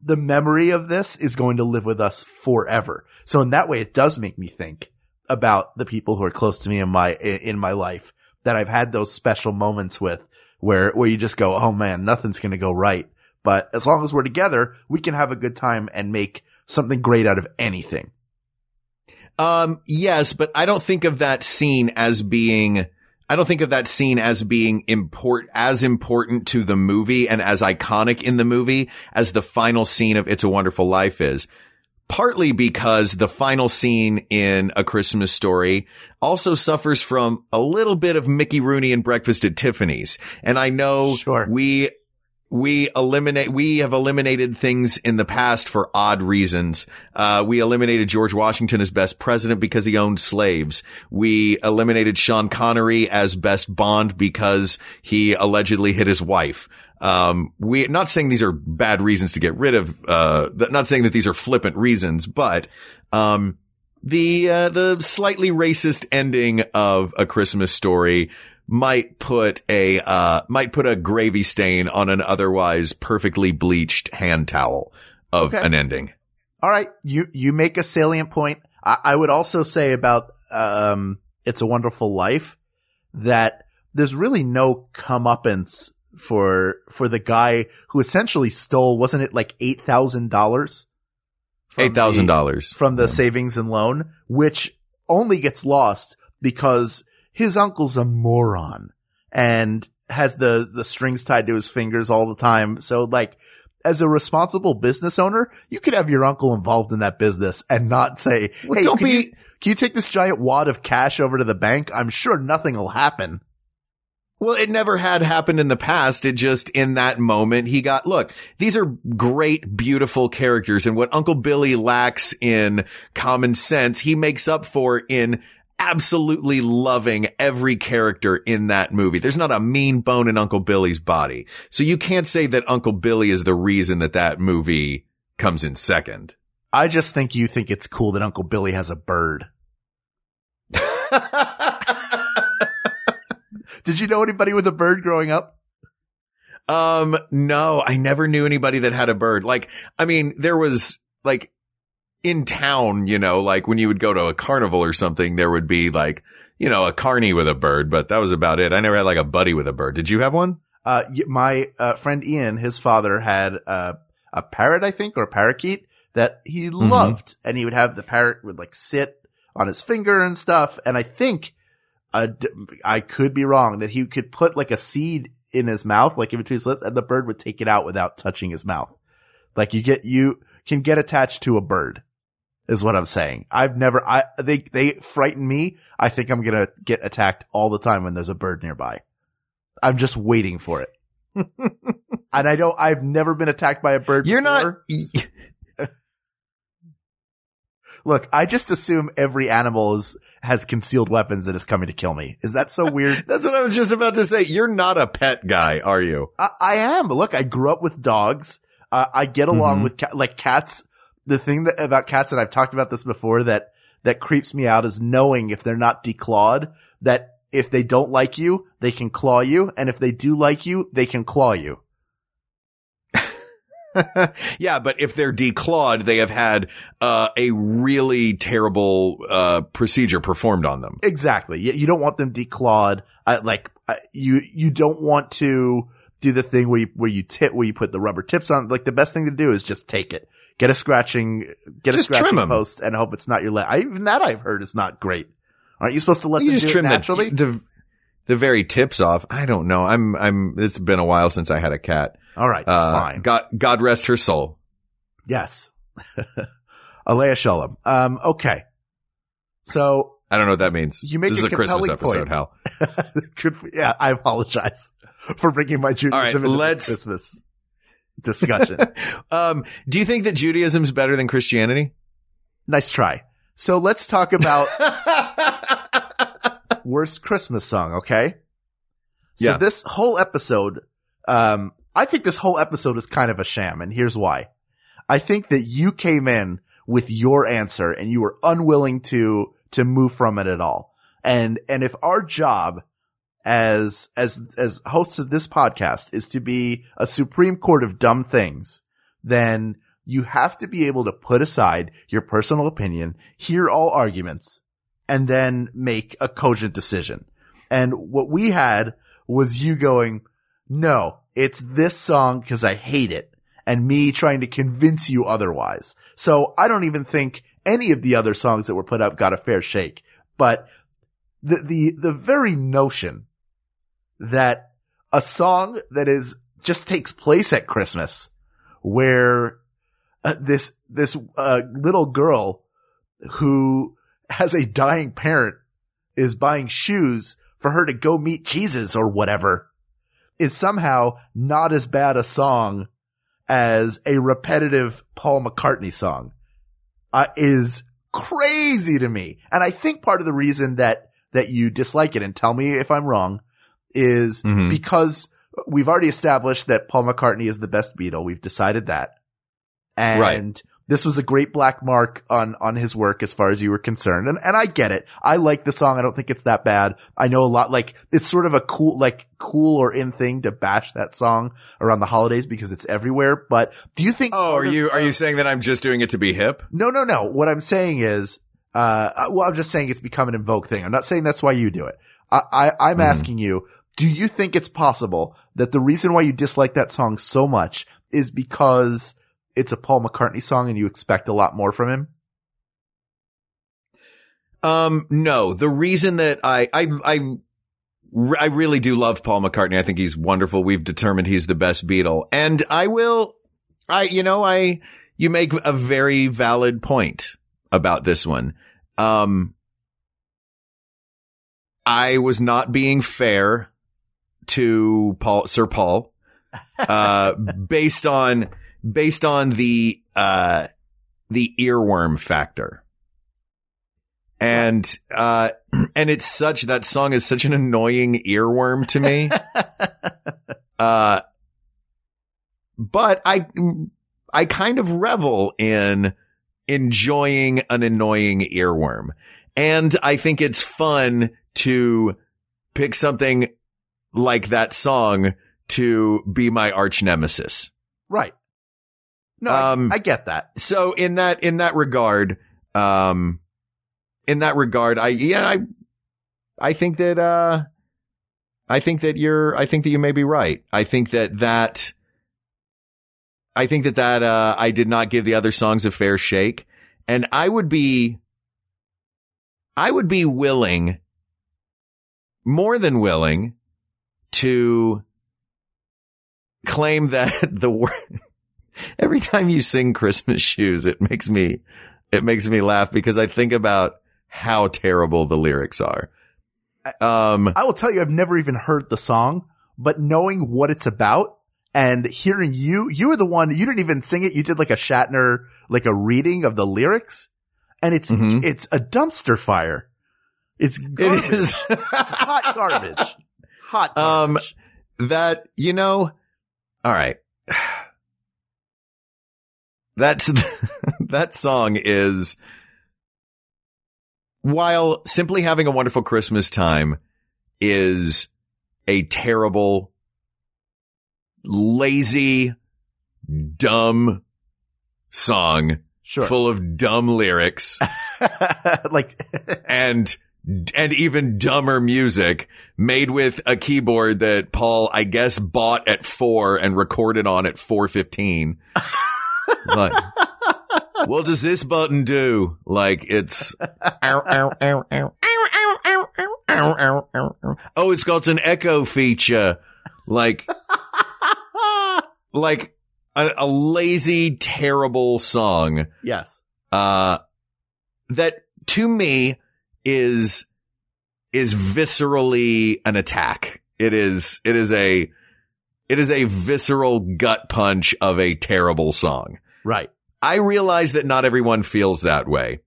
the memory of this is going to live with us forever. So in that way, it does make me think about the people who are close to me in my, in my life that I've had those special moments with where, where you just go, oh man, nothing's going to go right. But as long as we're together, we can have a good time and make something great out of anything. Um, yes, but I don't think of that scene as being, I don't think of that scene as being import, as important to the movie and as iconic in the movie as the final scene of It's a Wonderful Life is. Partly because the final scene in A Christmas Story also suffers from a little bit of Mickey Rooney and Breakfast at Tiffany's. And I know Sure. we we eliminate, we have eliminated things in the past for odd reasons. Uh, we eliminated George Washington as best president because he owned slaves. We eliminated Sean Connery as best Bond because he allegedly hit his wife. Um, we, not saying these are bad reasons to get rid of, uh, not saying that these are flippant reasons, but, um, the, uh, the slightly racist ending of a Christmas story might put a, uh, might put a gravy stain on an otherwise perfectly bleached hand towel of Okay. an ending. All right. You, you make a salient point. I, I would also say about, um, It's a Wonderful Life that there's really no comeuppance for, for the guy who essentially stole, wasn't it like $8,000? $8,000. From the savings and loan, which only gets lost because his uncle's a moron and has the, the strings tied to his fingers all the time. So like, as a responsible business owner, you could have your uncle involved in that business and not say, Well, Hey, don't can be- you, can you take this giant wad of cash over to the bank? I'm sure nothing will happen. Well, it never had happened in the past. It just, in that moment, he got, look, these are great, beautiful characters. And what Uncle Billy lacks in common sense, he makes up for in absolutely loving every character in that movie. There's not a mean bone in Uncle Billy's body. So you can't say that Uncle Billy is the reason that that movie comes in second. I just think you think it's cool that Uncle Billy has a bird. [LAUGHS] Did you know anybody with a bird growing up? Um, no, I never knew anybody that had a bird. Like, I mean, there was like in town, you know, like when you would go to a carnival or something, there would be like, you know, a carny with a bird, but that was about it. I never had like a buddy with a bird. Did you have one? Uh, my uh, friend Ian, his father had uh, a parrot, I think, or a parakeet that he loved, and he would have the parrot would like sit on his finger and stuff. And I think, uh, I could be wrong that he could put like a seed in his mouth, like in between his lips, and the bird would take it out without touching his mouth. Like you get, you can get attached to a bird. Is what I'm saying. I've never, I, they, they frighten me. I think I'm gonna get attacked all the time when there's a bird nearby. I'm just waiting for it. [LAUGHS] and I don't, I've never been attacked by a bird You're before. not, [LAUGHS] Look, I just assume every animal is, has concealed weapons and is coming to kill me. Is that so weird? [LAUGHS] that's what I was just about to say. You're not a pet guy, are you? I, I am. Look, I grew up with dogs. Uh, I get along Mhm. with ca- like cats. The thing that about cats, and I've talked about this before, that that creeps me out is knowing if they're not declawed, that if they don't like you, they can claw you, and if they do like you, they can claw you. [LAUGHS] yeah, but if they're declawed, they have had uh, a really terrible uh, procedure performed on them. Exactly. You, you don't want them declawed. Uh, like uh, you, you don't want to do the thing where you where you tip where you put the rubber tips on. Like the best thing to do is just take it, get a scratching, get Just a scratching post, and hope it's not your leg. I, even that I've heard is not great. Aren't you supposed to let you them just do trim it the, naturally? the the very tips off. I don't know. I'm I'm. It's been a while since I had a cat. All right, Uh, fine. God God rest her soul. Yes. [LAUGHS] Alea Shalom. Um, okay. So I don't know what that means. You make this is a Christmas episode, point. Hal. [LAUGHS] Yeah, I apologize [LAUGHS] for bringing my Judaism right, into let's- Christmas discussion. [LAUGHS] Um, do you think that Judaism is better than Christianity? nice try. So let's talk about [LAUGHS] worst Christmas song, okay? So Yeah. this whole episode, um, I think this whole episode is kind of a sham, and here's why. I think that you came in with your answer and you were unwilling to, to move from it at all. And, and if our job as, as, as hosts of this podcast is to be a supreme court of dumb things, then you have to be able to put aside your personal opinion, hear all arguments, and then make a cogent decision. And what we had was you going, no, it's this song because I hate it and me trying to convince you otherwise. So I don't even think any of the other songs that were put up got a fair shake, but the, the, the very notion that a song that is just takes place at Christmas where uh, this, this, uh, little girl who has a dying parent is buying shoes for her to go meet Jesus or whatever is somehow not as bad a song as a repetitive Paul McCartney song uh, is crazy to me. And I think part of the reason that, that you dislike it and tell me if I'm wrong is Mhm. because we've already established that Paul McCartney is the best Beatle. We've decided that. And Right. this was a great black mark on, on his work as far as you were concerned. And, and I get it. I like the song. I don't think it's that bad. I know a lot, like, it's sort of a cool, like, cool or in thing to bash that song around the holidays because it's everywhere. But do you think? Oh, are of- you are you saying that I'm just doing it to be hip? No, no, no. What I'm saying is, uh, well, I'm just saying it's become an in vogue thing. I'm not saying that's why you do it. I, I I'm asking you, do you think it's possible that the reason why you dislike that song so much is because it's a Paul McCartney song and you expect a lot more from him? Um, no, the reason that I, I, I, I really do love Paul McCartney. I think he's wonderful. We've determined he's the best Beatle and I will, I, you know, I, you make a very valid point about this one. Um, I was not being fair to Paul, Sir Paul, uh, [LAUGHS] based on, based on the, uh, the earworm factor. And, uh, [CLEARS THROAT] and it's such, that song is such an annoying earworm to me. [LAUGHS] uh, but I, I kind of revel in enjoying an annoying earworm. And I think it's fun to pick something like that song to be my arch nemesis. Right. No, I- Um, I, get that. So in that, in that regard, um, in that regard, I, yeah, I, I think that, uh, I think that you're, I think that you may be right. I think that that, I think that that, uh, I did not give the other songs a fair shake and I would be, I would be willing, more than willing to claim that [LAUGHS] the word, every time you sing Christmas shoes, it makes me, it makes me laugh because I think about how terrible the lyrics are. Um, I will tell you, I've never even heard the song, but knowing what it's about and hearing you, you were the one, you didn't even sing it. You did like a Shatner, like a reading of the lyrics and it's, Mhm. it's a dumpster fire. It's garbage. it is [LAUGHS] hot garbage. Hot Um, garbage. that, you know, all right. [SIGHS] That's, [LAUGHS] that song is, while simply having a wonderful Christmas time is a terrible, lazy, dumb song sure. full of dumb lyrics [LAUGHS] like, and and even dumber music made with a keyboard that Paul, I guess, bought at four and recorded on at 415. like, what does this button do? Like it's, oh, it's got an echo feature. Like, like a, a lazy, terrible song. Yes. Uh, that to me, is, is viscerally an attack. It is, it is a, it is a visceral gut punch of a terrible song. Right. I realize that not everyone feels that way.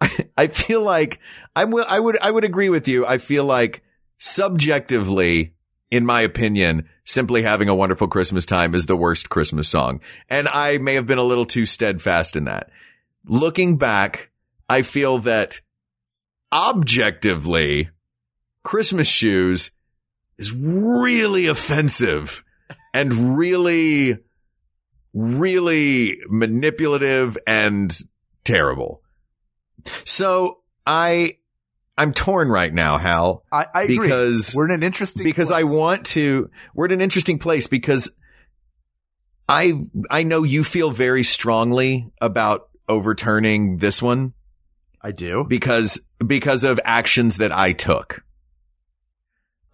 [LAUGHS] I feel like I will, I would, I would agree with you. I feel like subjectively, in my opinion, simply having a wonderful Christmas time is the worst Christmas song. And I may have been a little too steadfast in that. Looking back, I feel that objectively, Christmas shoes is really offensive and really, really manipulative and terrible. So I, I'm torn right now, Hal. I, I agree. because we're in an interesting because I place. want to. We're at an interesting place because I I know you feel very strongly about overturning this one I do. because because of actions that I took.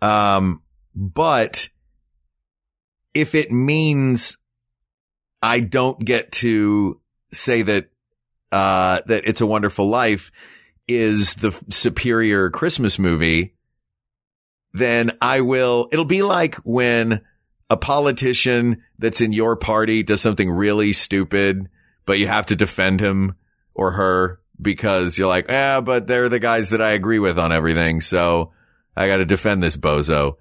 Um, but if it means I don't get to say that uh that it's a wonderful life is the superior Christmas movie, then I will it'll be like when a politician that's in your party does something really stupid, but you have to defend him or her because you're like, yeah, but they're the guys that I agree with on everything. So I got to defend this bozo.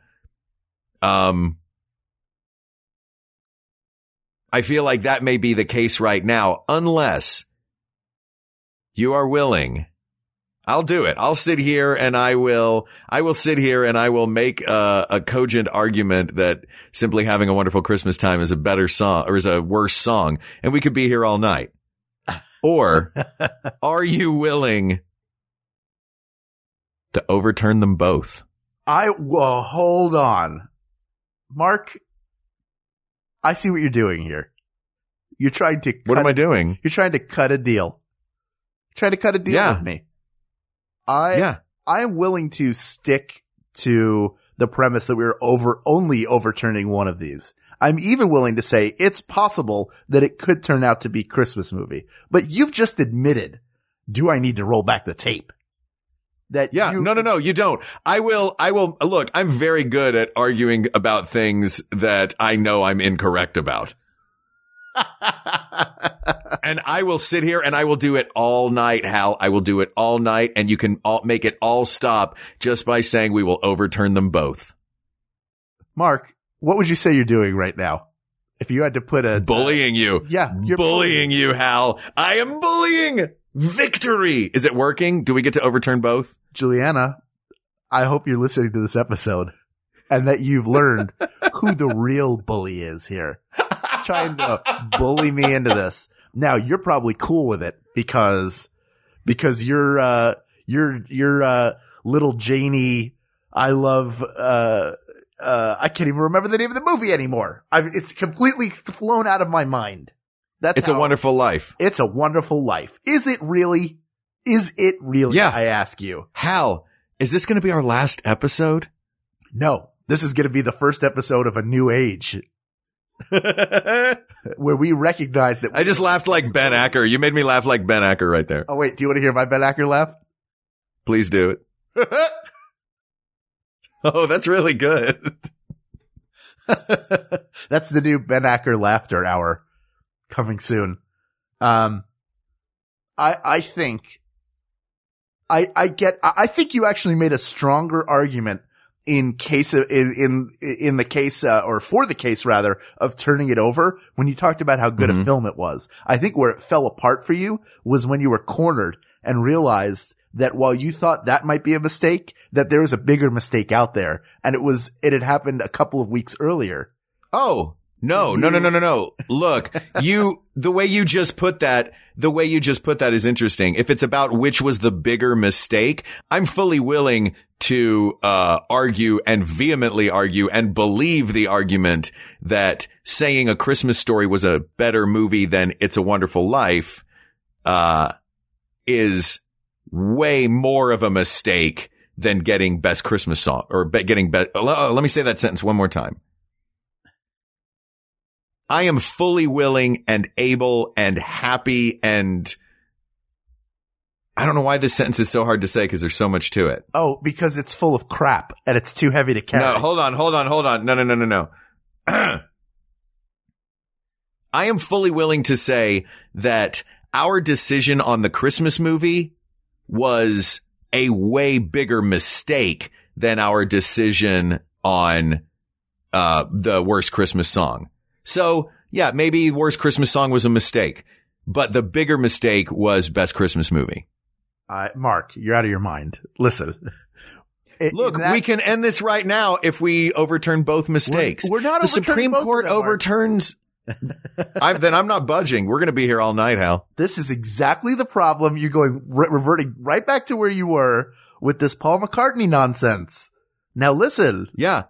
Um, I feel like that may be the case right now, unless you are willing. I'll do it. I'll sit here and I will, I will sit here and I will make a, a cogent argument that simply having a wonderful Christmas time is a better song or is a worse song. And we could be here all night. Or [LAUGHS] are you willing to overturn them both? I well, hold on, Mark. I see what you're doing here. You're trying to. What cut- am I doing? You're trying to cut a deal. Trying to cut a deal Yeah. with me. I yeah. I am willing to stick to the premise that we're over only overturning one of these. I'm even willing to say it's possible that it could turn out to be Christmas movie. But you've just admitted, do I need to roll back the tape? That Yeah. you, no, no, no, you don't. I will, I will, look, I'm very good at arguing about things that I know I'm incorrect about. [LAUGHS] and I will sit here and I will do it all night, Hal. I will do it all night and you can all make it all stop just by saying we will overturn them both. Mark, what would you say you're doing right now? If you had to put a Bullying you. yeah, you're bullying you, Hal. I am bullying. Victory. Is it working? Do we get to overturn both? Juliana, I hope you're listening to this episode and that you've learned [LAUGHS] who the real bully is here. Trying to bully me into this. Now you're probably cool with it because, because you're, uh, you're, you're, uh, little Janie. I love, uh, uh, I can't even remember the name of the movie anymore. I've, it's completely flown out of my mind. That's It's a wonderful life. It's a wonderful life. Is it really? Is it really? Yeah. I ask you. Hal, is this going to be our last episode? No, this is going to be the first episode of a new age [LAUGHS] where we recognize that. I just laughed like Ben Acker. You made me laugh like Ben Acker right there. Oh wait, do you want to hear my Ben Acker laugh? Please do it. [LAUGHS] Oh, that's really good. [LAUGHS] That's the new Ben Acker laughter hour coming soon. Um, I, I think, I, I get, I think you actually made a stronger argument in case of, in, in, in the case, uh, or for the case rather of turning it over when you talked about how good a Mhm. film it was. I think where it fell apart for you was when you were cornered and realized that while you thought that might be a mistake, that there was a bigger mistake out there and it was, it had happened a couple of weeks earlier. Oh, no, no, no, no, no, no. Look, [LAUGHS] you, the way you just put that, the way you just put that is interesting. If it's about which was the bigger mistake, I'm fully willing to, uh, argue and vehemently argue and believe the argument that saying a Christmas story was a better movie than It's a Wonderful Life, uh, is way more of a mistake than getting best Christmas song or be- getting best. Uh, uh, let me say that sentence one more time. I am fully willing and able and happy and I don't know why this sentence is so hard to say because there's so much to it. Oh, because it's full of crap and it's too heavy to carry. No, hold on, hold on, hold on. No, no, no, no, no. [CLEARS THROAT] I am fully willing to say that our decision on the Christmas movie was a way bigger mistake than our decision on uh the worst Christmas song. So, yeah, maybe worst Christmas song was a mistake, but the bigger mistake was best Christmas movie. Uh, Mark, you're out of your mind. Listen, [LAUGHS] in Look, that- we can end this right now if we overturn both mistakes. we're not the Supreme Court overturns. I'm, then I'm not budging. We're going to be here all night, Hal. This is exactly the problem. You're going re- reverting right back to where you were with this Paul McCartney nonsense. Now listen, Yeah.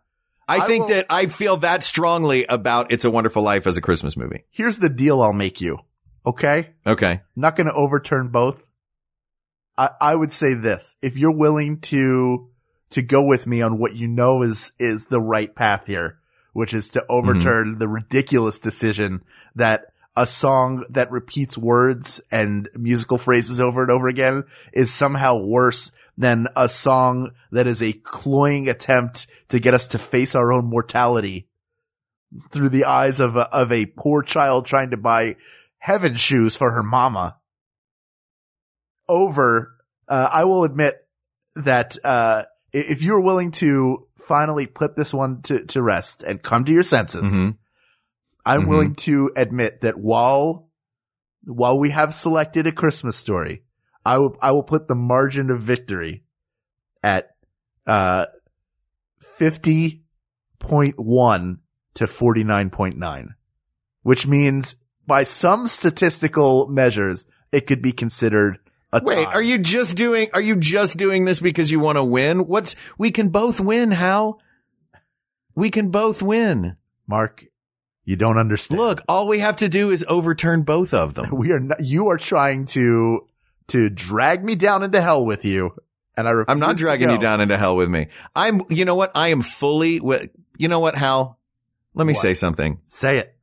I, I think will- that I feel that strongly about It's a Wonderful Life as a Christmas movie. here's the deal I'll make you. Okay? Okay. not going to overturn both. I, I would say this: if you're willing to to go with me on what you know is is the right path here, which is to overturn the ridiculous decision that a song that repeats words and musical phrases over and over again is somehow worse than a song that is a cloying attempt to get us to face our own mortality through the eyes of a, of a poor child trying to buy heaven shoes for her mama. Over, uh, I will admit that, uh, if you're willing to finally put this one to, to rest and come to your senses, Mhm. I'm Mhm. willing to admit that while, while we have selected a Christmas story, I will, I will put the margin of victory at, uh, 50.1 to 49.9, which means by some statistical measures, it could be considered Wait, are you just doing, are you just doing this because you want to win? What's, we can both win, Hal. We can both win. Mark, you don't understand. Look, all we have to do is overturn both of them. [LAUGHS] we are not, you are trying to, to drag me down into hell with you. And I I'm not dragging you down into hell with me. I'm, you know what? I am fully, you know what, Hal? Let me What? say something. Say it.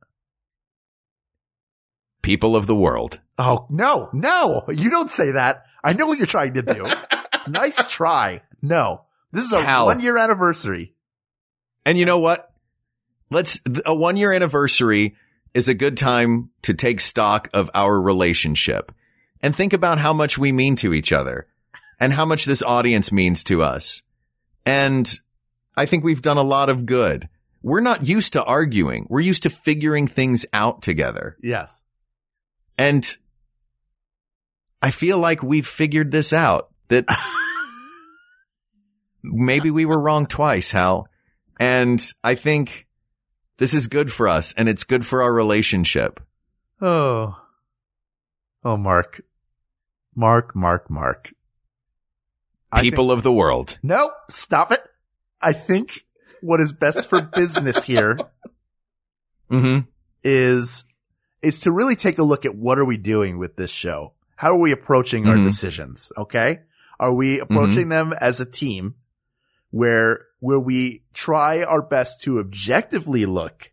People of the world. Oh, no, no, you don't say that. I know what you're trying to do. [LAUGHS] nice try. No, this is Hal. one year anniversary. And you know what? Let's, a one year anniversary is a good time to take stock of our relationship and think about how much we mean to each other and how much this audience means to us. And I think we've done a lot of good. We're not used to arguing. We're used to figuring things out together. Yes. And I feel like we've figured this out that maybe we were wrong twice, Hal. And I think this is good for us and it's good for our relationship. Oh. Oh, Mark. Mark, Mark, Mark. I think- People of the world. No, stop it. I think what is best for business here [LAUGHS] Mm-hmm. is is to really take a look at what are we doing with this show? How are we approaching our Mhm. decisions? Okay? Are we approaching them as a team where where we try our best to objectively look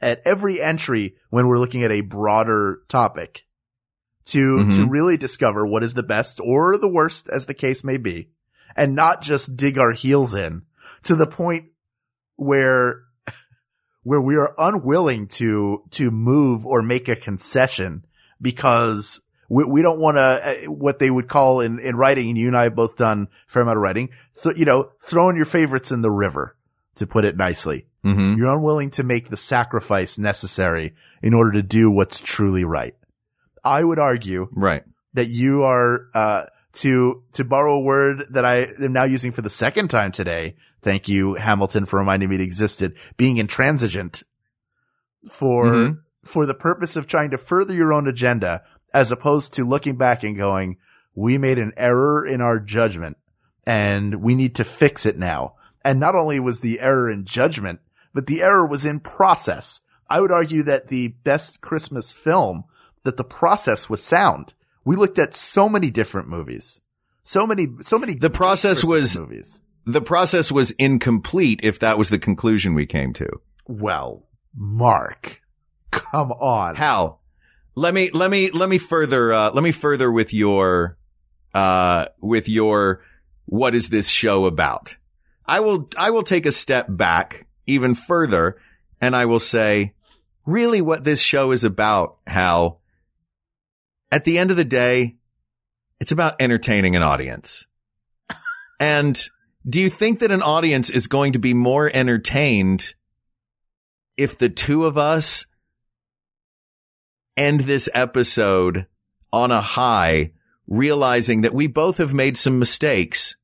at every entry when we're looking at a broader topic to Mhm. to really discover what is the best or the worst as the case may be and not just dig our heels in to the point where where we are unwilling to to move or make a concession because we, we don't want to uh, what they would call in in writing and you and I have both done a fair amount of writing th- you know throwing your favorites in the river to put it nicely Mm-hmm. you're unwilling to make the sacrifice necessary in order to do what's truly right I would argue Right. that you are uh to to borrow a word that I am now using for the second time today. Thank you, Hamilton, for reminding me it existed. Being intransigent for Mhm. for the purpose of trying to further your own agenda, as opposed to looking back and going, "We made an error in our judgment, and we need to fix it now." And not only was the error in judgment, but the error was in process. I would argue that the best Christmas film, that the process was sound. We looked at so many different movies. So many, so many. The process was- movies. The process was incomplete if that was the conclusion we came to. Well, Mark, come on. Hal, let me, let me, let me further, uh, let me further with your, uh, with your, what is this show about? I will, I will take a step back even further and I will say, really what this show is about, Hal, at the end of the day, it's about entertaining an audience. And do you think that an audience is going to be more entertained if the two of us end this episode on a high, realizing that we both have made some mistakes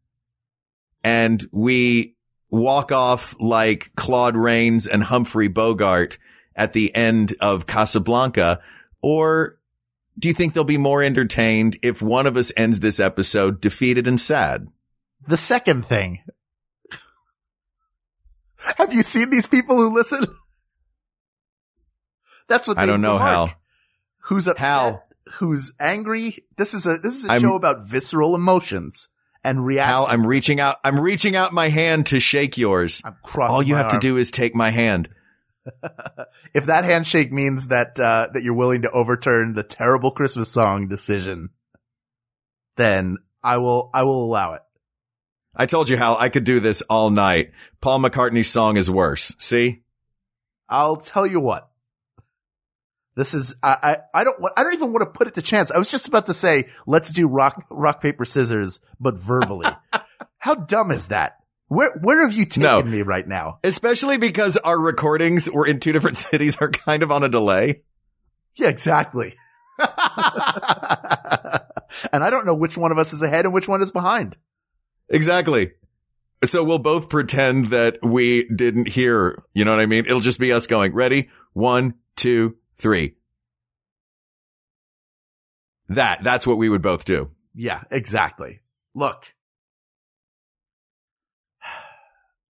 and we walk off like Claude Rains and Humphrey Bogart at the end of Casablanca? Or do you think they'll be more entertained if one of us ends this episode defeated and sad? The second thing. Have you seen these people who listen? That's what I don't know how. Who's upset? Hal. Who's angry? This is a this is a I'm- show about visceral emotions and reactions. Hal, I'm reaching out. I'm reaching out my hand to shake yours. I'm crossing All you have to do is take my hand. [LAUGHS] if that handshake means that uh, that you're willing to overturn the terrible Christmas song decision, then I will I will allow it. I told you, Hal, I could do this all night. Paul McCartney's song is worse. See? I'll tell you what. This is I, I I don't I don't even want to put it to chance. I was just about to say let's do rock rock paper scissors, but verbally. [LAUGHS] How dumb is that? Where where have you taken No. me right now? Especially because our recordings were in two different [LAUGHS] cities are kind of on a delay. Yeah, exactly. [LAUGHS] and I don't know which one of us is ahead and which one is behind. Exactly. So we'll both pretend that we didn't hear. You know what I mean? It'll just be us going, ready? One, two, three. That, that's what we would both do. Yeah, exactly. Look.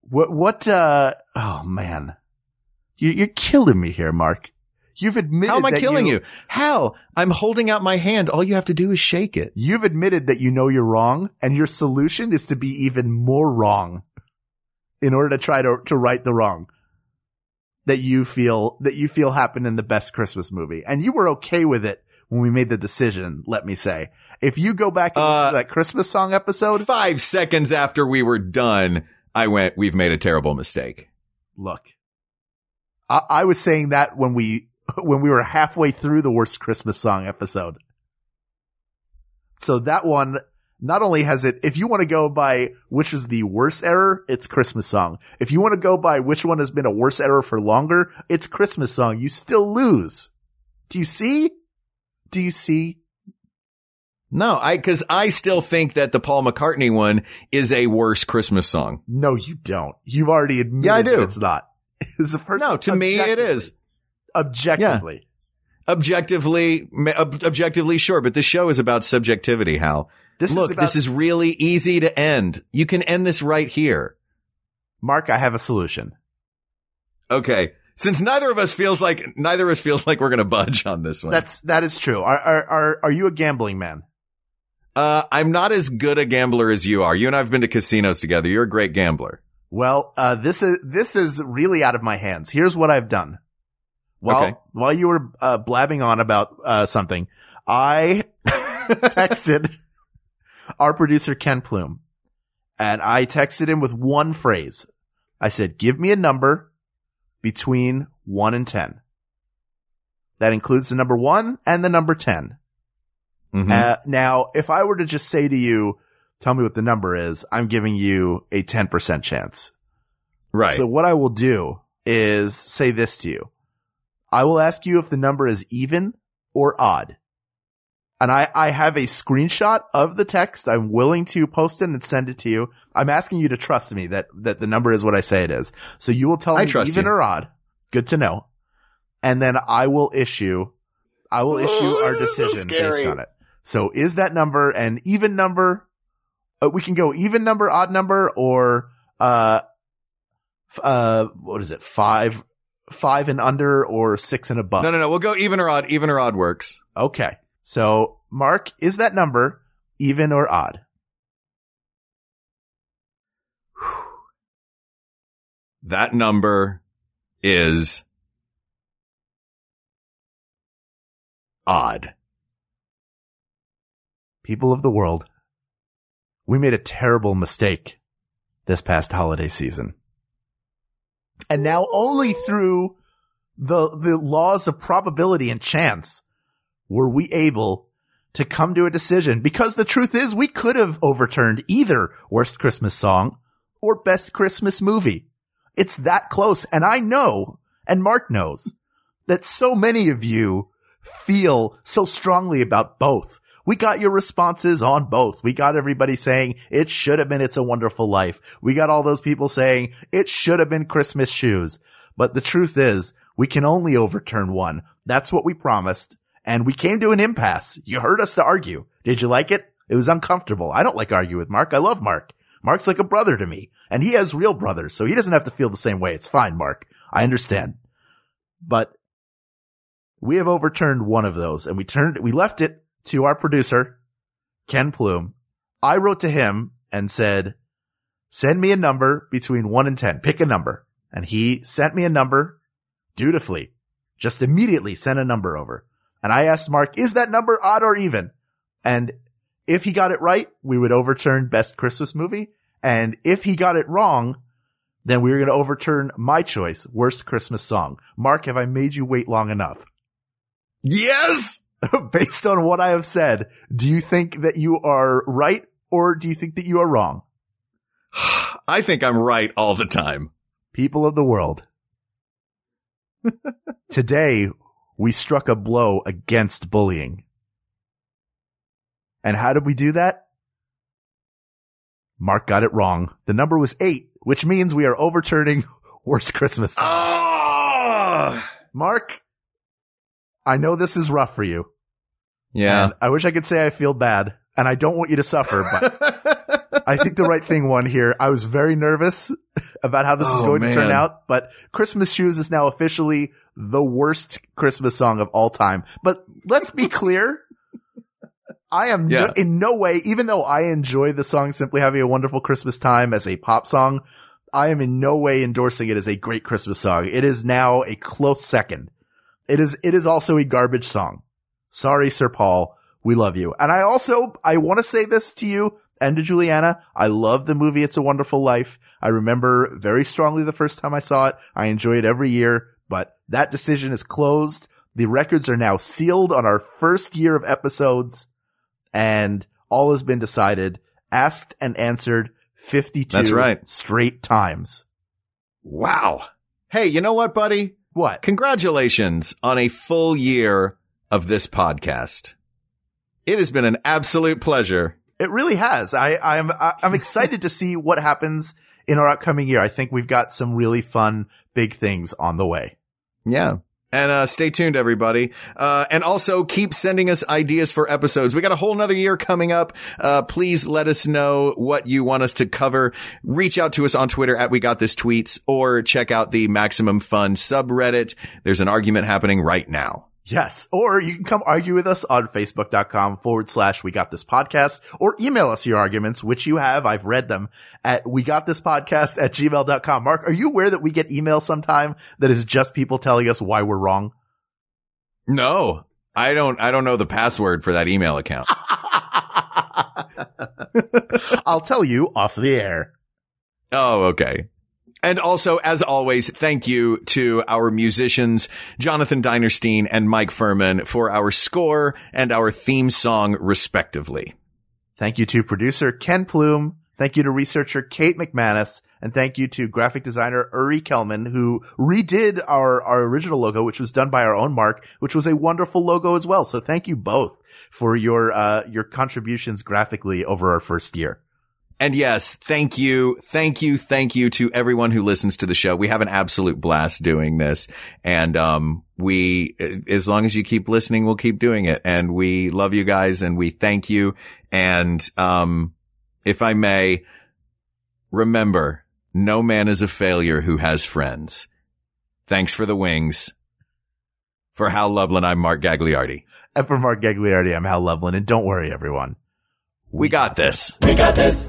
What, what, uh, oh man. You, you're killing me here, Mark. You've admitted How am I killing you? Hal, I'm holding out my hand. All you have to do is shake it. You've admitted that you know you're wrong and your solution is to be even more wrong in order to try to, to right the wrong that you feel, that you feel happened in the best Christmas movie. And you were okay with it when we made the decision, let me say. If you go back and listen Uh, to that Christmas song episode, Five seconds after we were done, I went, we've made a terrible mistake. look, I, I was saying that when we, [LAUGHS] when we were halfway through the worst Christmas song episode. So that one, not only has it, if you want to go by which is the worst error, it's Christmas song. If you want to go by which one has been a worse error for longer, it's Christmas song. You still lose. Do you see? Do you see? No, I, cause I still think that the Paul McCartney one is a worse Christmas song. No, you don't. You've already admitted Yeah, I do. it's not. [LAUGHS] It's the first No, to me it is. objectively- is. Objectively. Objectively, ob- objectively sure, but this show is about subjectivity, Hal. This Look, is about, this is really easy to end. You can end this right here. Mark, I have a solution. Okay. Since neither of us feels like, neither of us feels like we're going to budge on this one. That's, that is true. Are, are, are, are you a gambling man? uh, I'm not as good a gambler as you are. You and I have been to casinos together. You're a great gambler. Well, uh, this is, this is really out of my hands. Here's what I've done. While, Okay. while you were, uh, blabbing on about, uh, something, I [LAUGHS] texted our producer Ken Plume and I texted him with one phrase. I said, give me a number between one and 10. That includes the number one and the number 10. Mhm. Uh, now, if I were to just say to you, tell me what the number is, I'm giving you a 10% chance. right. So what I will do is say this to you. I will ask you if the number is even or odd. And I, I have a screenshot of the text. I'm willing to post it and send it to you. I'm asking you to trust me that, that the number is what I say it is. So you will tell I me even you. or odd. Good to know. And then I will issue, I will issue Oh, our is so decision based on it. So is that number an even number? Uh, we can go even number, odd number, or, uh, f- uh, what is it? Five, five and under or six and above. no, no, no. We'll go even or odd. Even or odd works. Okay. So Mark, is that number even or odd? [SIGHS] That number is odd. People of the world, we made a terrible mistake this past holiday season. And now only through the, the laws of probability and chance were we able to come to a decision because the truth is we could have overturned either worst Christmas song or best Christmas movie. It's that close. And I know, and Mark knows that so many of you feel so strongly about both. We got your responses on both. We got everybody saying it should have been It's a Wonderful Life. We got all those people saying it should have been Christmas Shoes. But the truth is we can only overturn one. That's what we promised. And we came to an impasse. You heard us to argue. Did you like it? It was uncomfortable. I don't like arguing with Mark. I love Mark. Mark's like a brother to me and he has real brothers. So he doesn't have to feel the same way. It's fine, Mark. I understand. But we have overturned one of those and we turned, we left it to our producer, Ken Plume. I wrote to him and said, send me a number between one and 10. Pick a number. And he sent me a number dutifully, just immediately sent a number over. And I asked Mark, is that number odd or even? And if he got it right, we would overturn best Christmas movie. And if he got it wrong, then we were going to overturn my choice, worst Christmas song. Mark, have I made you wait long enough? Yes! [LAUGHS] Based on what I have said, do you think that you are right or do you think that you are wrong? [SIGHS] I think I'm right all the time. People of the world. [LAUGHS] Today, we struck a blow against bullying. And how did we do that? Mark got it wrong. The number was eight, which means we are overturning [LAUGHS] worst Christmas. Oh! Mark, I know this is rough for you. Yeah. And I wish I could say I feel bad and I don't want you to suffer, but [LAUGHS] I think the right thing won here. I was very nervous [LAUGHS] about how this is Oh, going to turn out, but Christmas Shoes is now officially the worst Christmas song of all time. But let's be clear. I am no- in no way, even though I enjoy the song Simply Having a Wonderful Christmas Time as a pop song, I am in no way endorsing it as a great Christmas song. It is now a close second. It is, it is also a garbage song. Sorry, Sir Paul. We love you. And I also, I want to say this to you and of Juliana. I love the movie It's a Wonderful Life. I remember very strongly the first time I saw it. I enjoy it every year, but that decision is closed. The records are now sealed on our first year of episodes and all has been decided, asked and answered 52 That's right. straight times. Wow. Hey, you know what, buddy? What? Congratulations on a full year of this podcast. It has been an absolute pleasure. It really has. I, I'm, I'm excited to see what happens in our upcoming year. I think we've got some really fun, big things on the way. Yeah. And uh, stay tuned, everybody. Uh, and also keep sending us ideas for episodes. We got a whole nother year coming up. Uh, please let us know what you want us to cover. Reach out to us on Twitter at We Got This Tweets or check out the Maximum Fun subreddit. There's an argument happening right now. Yes. Or you can come argue with us on facebook.com forward slash we got this podcast or email us your arguments, which you have. I've read them at we got this podcast at gmail.com. Mark, are you aware that we get email sometime that is just people telling us why we're wrong? No, I don't, I don't know the password for that email account. [LAUGHS] [LAUGHS] I'll tell you off the air. Oh, okay. And also, as always, thank you to our musicians, Jonathan Dinerstein and Mike Furman for our score and our theme song, respectively. Thank you to producer Ken Plume. Thank you to researcher Kate McManus. And thank you to graphic designer Uri Kelman, who redid our, our original logo, which was done by our own Mark, which was a wonderful logo as well. So thank you both for your, uh, your contributions graphically over our first year. And yes, thank you, thank you, thank you to everyone who listens to the show. We have an absolute blast doing this. And, um, we, as long as you keep listening, we'll keep doing it. And we love you guys and we thank you. And, um, if I may, remember, no man is a failure who has friends. Thanks for the wings. For Hal Lublin, I'm Mark Gagliardi. And for Mark Gagliardi, I'm Hal Lublin. And don't worry, everyone. We got this. We got this.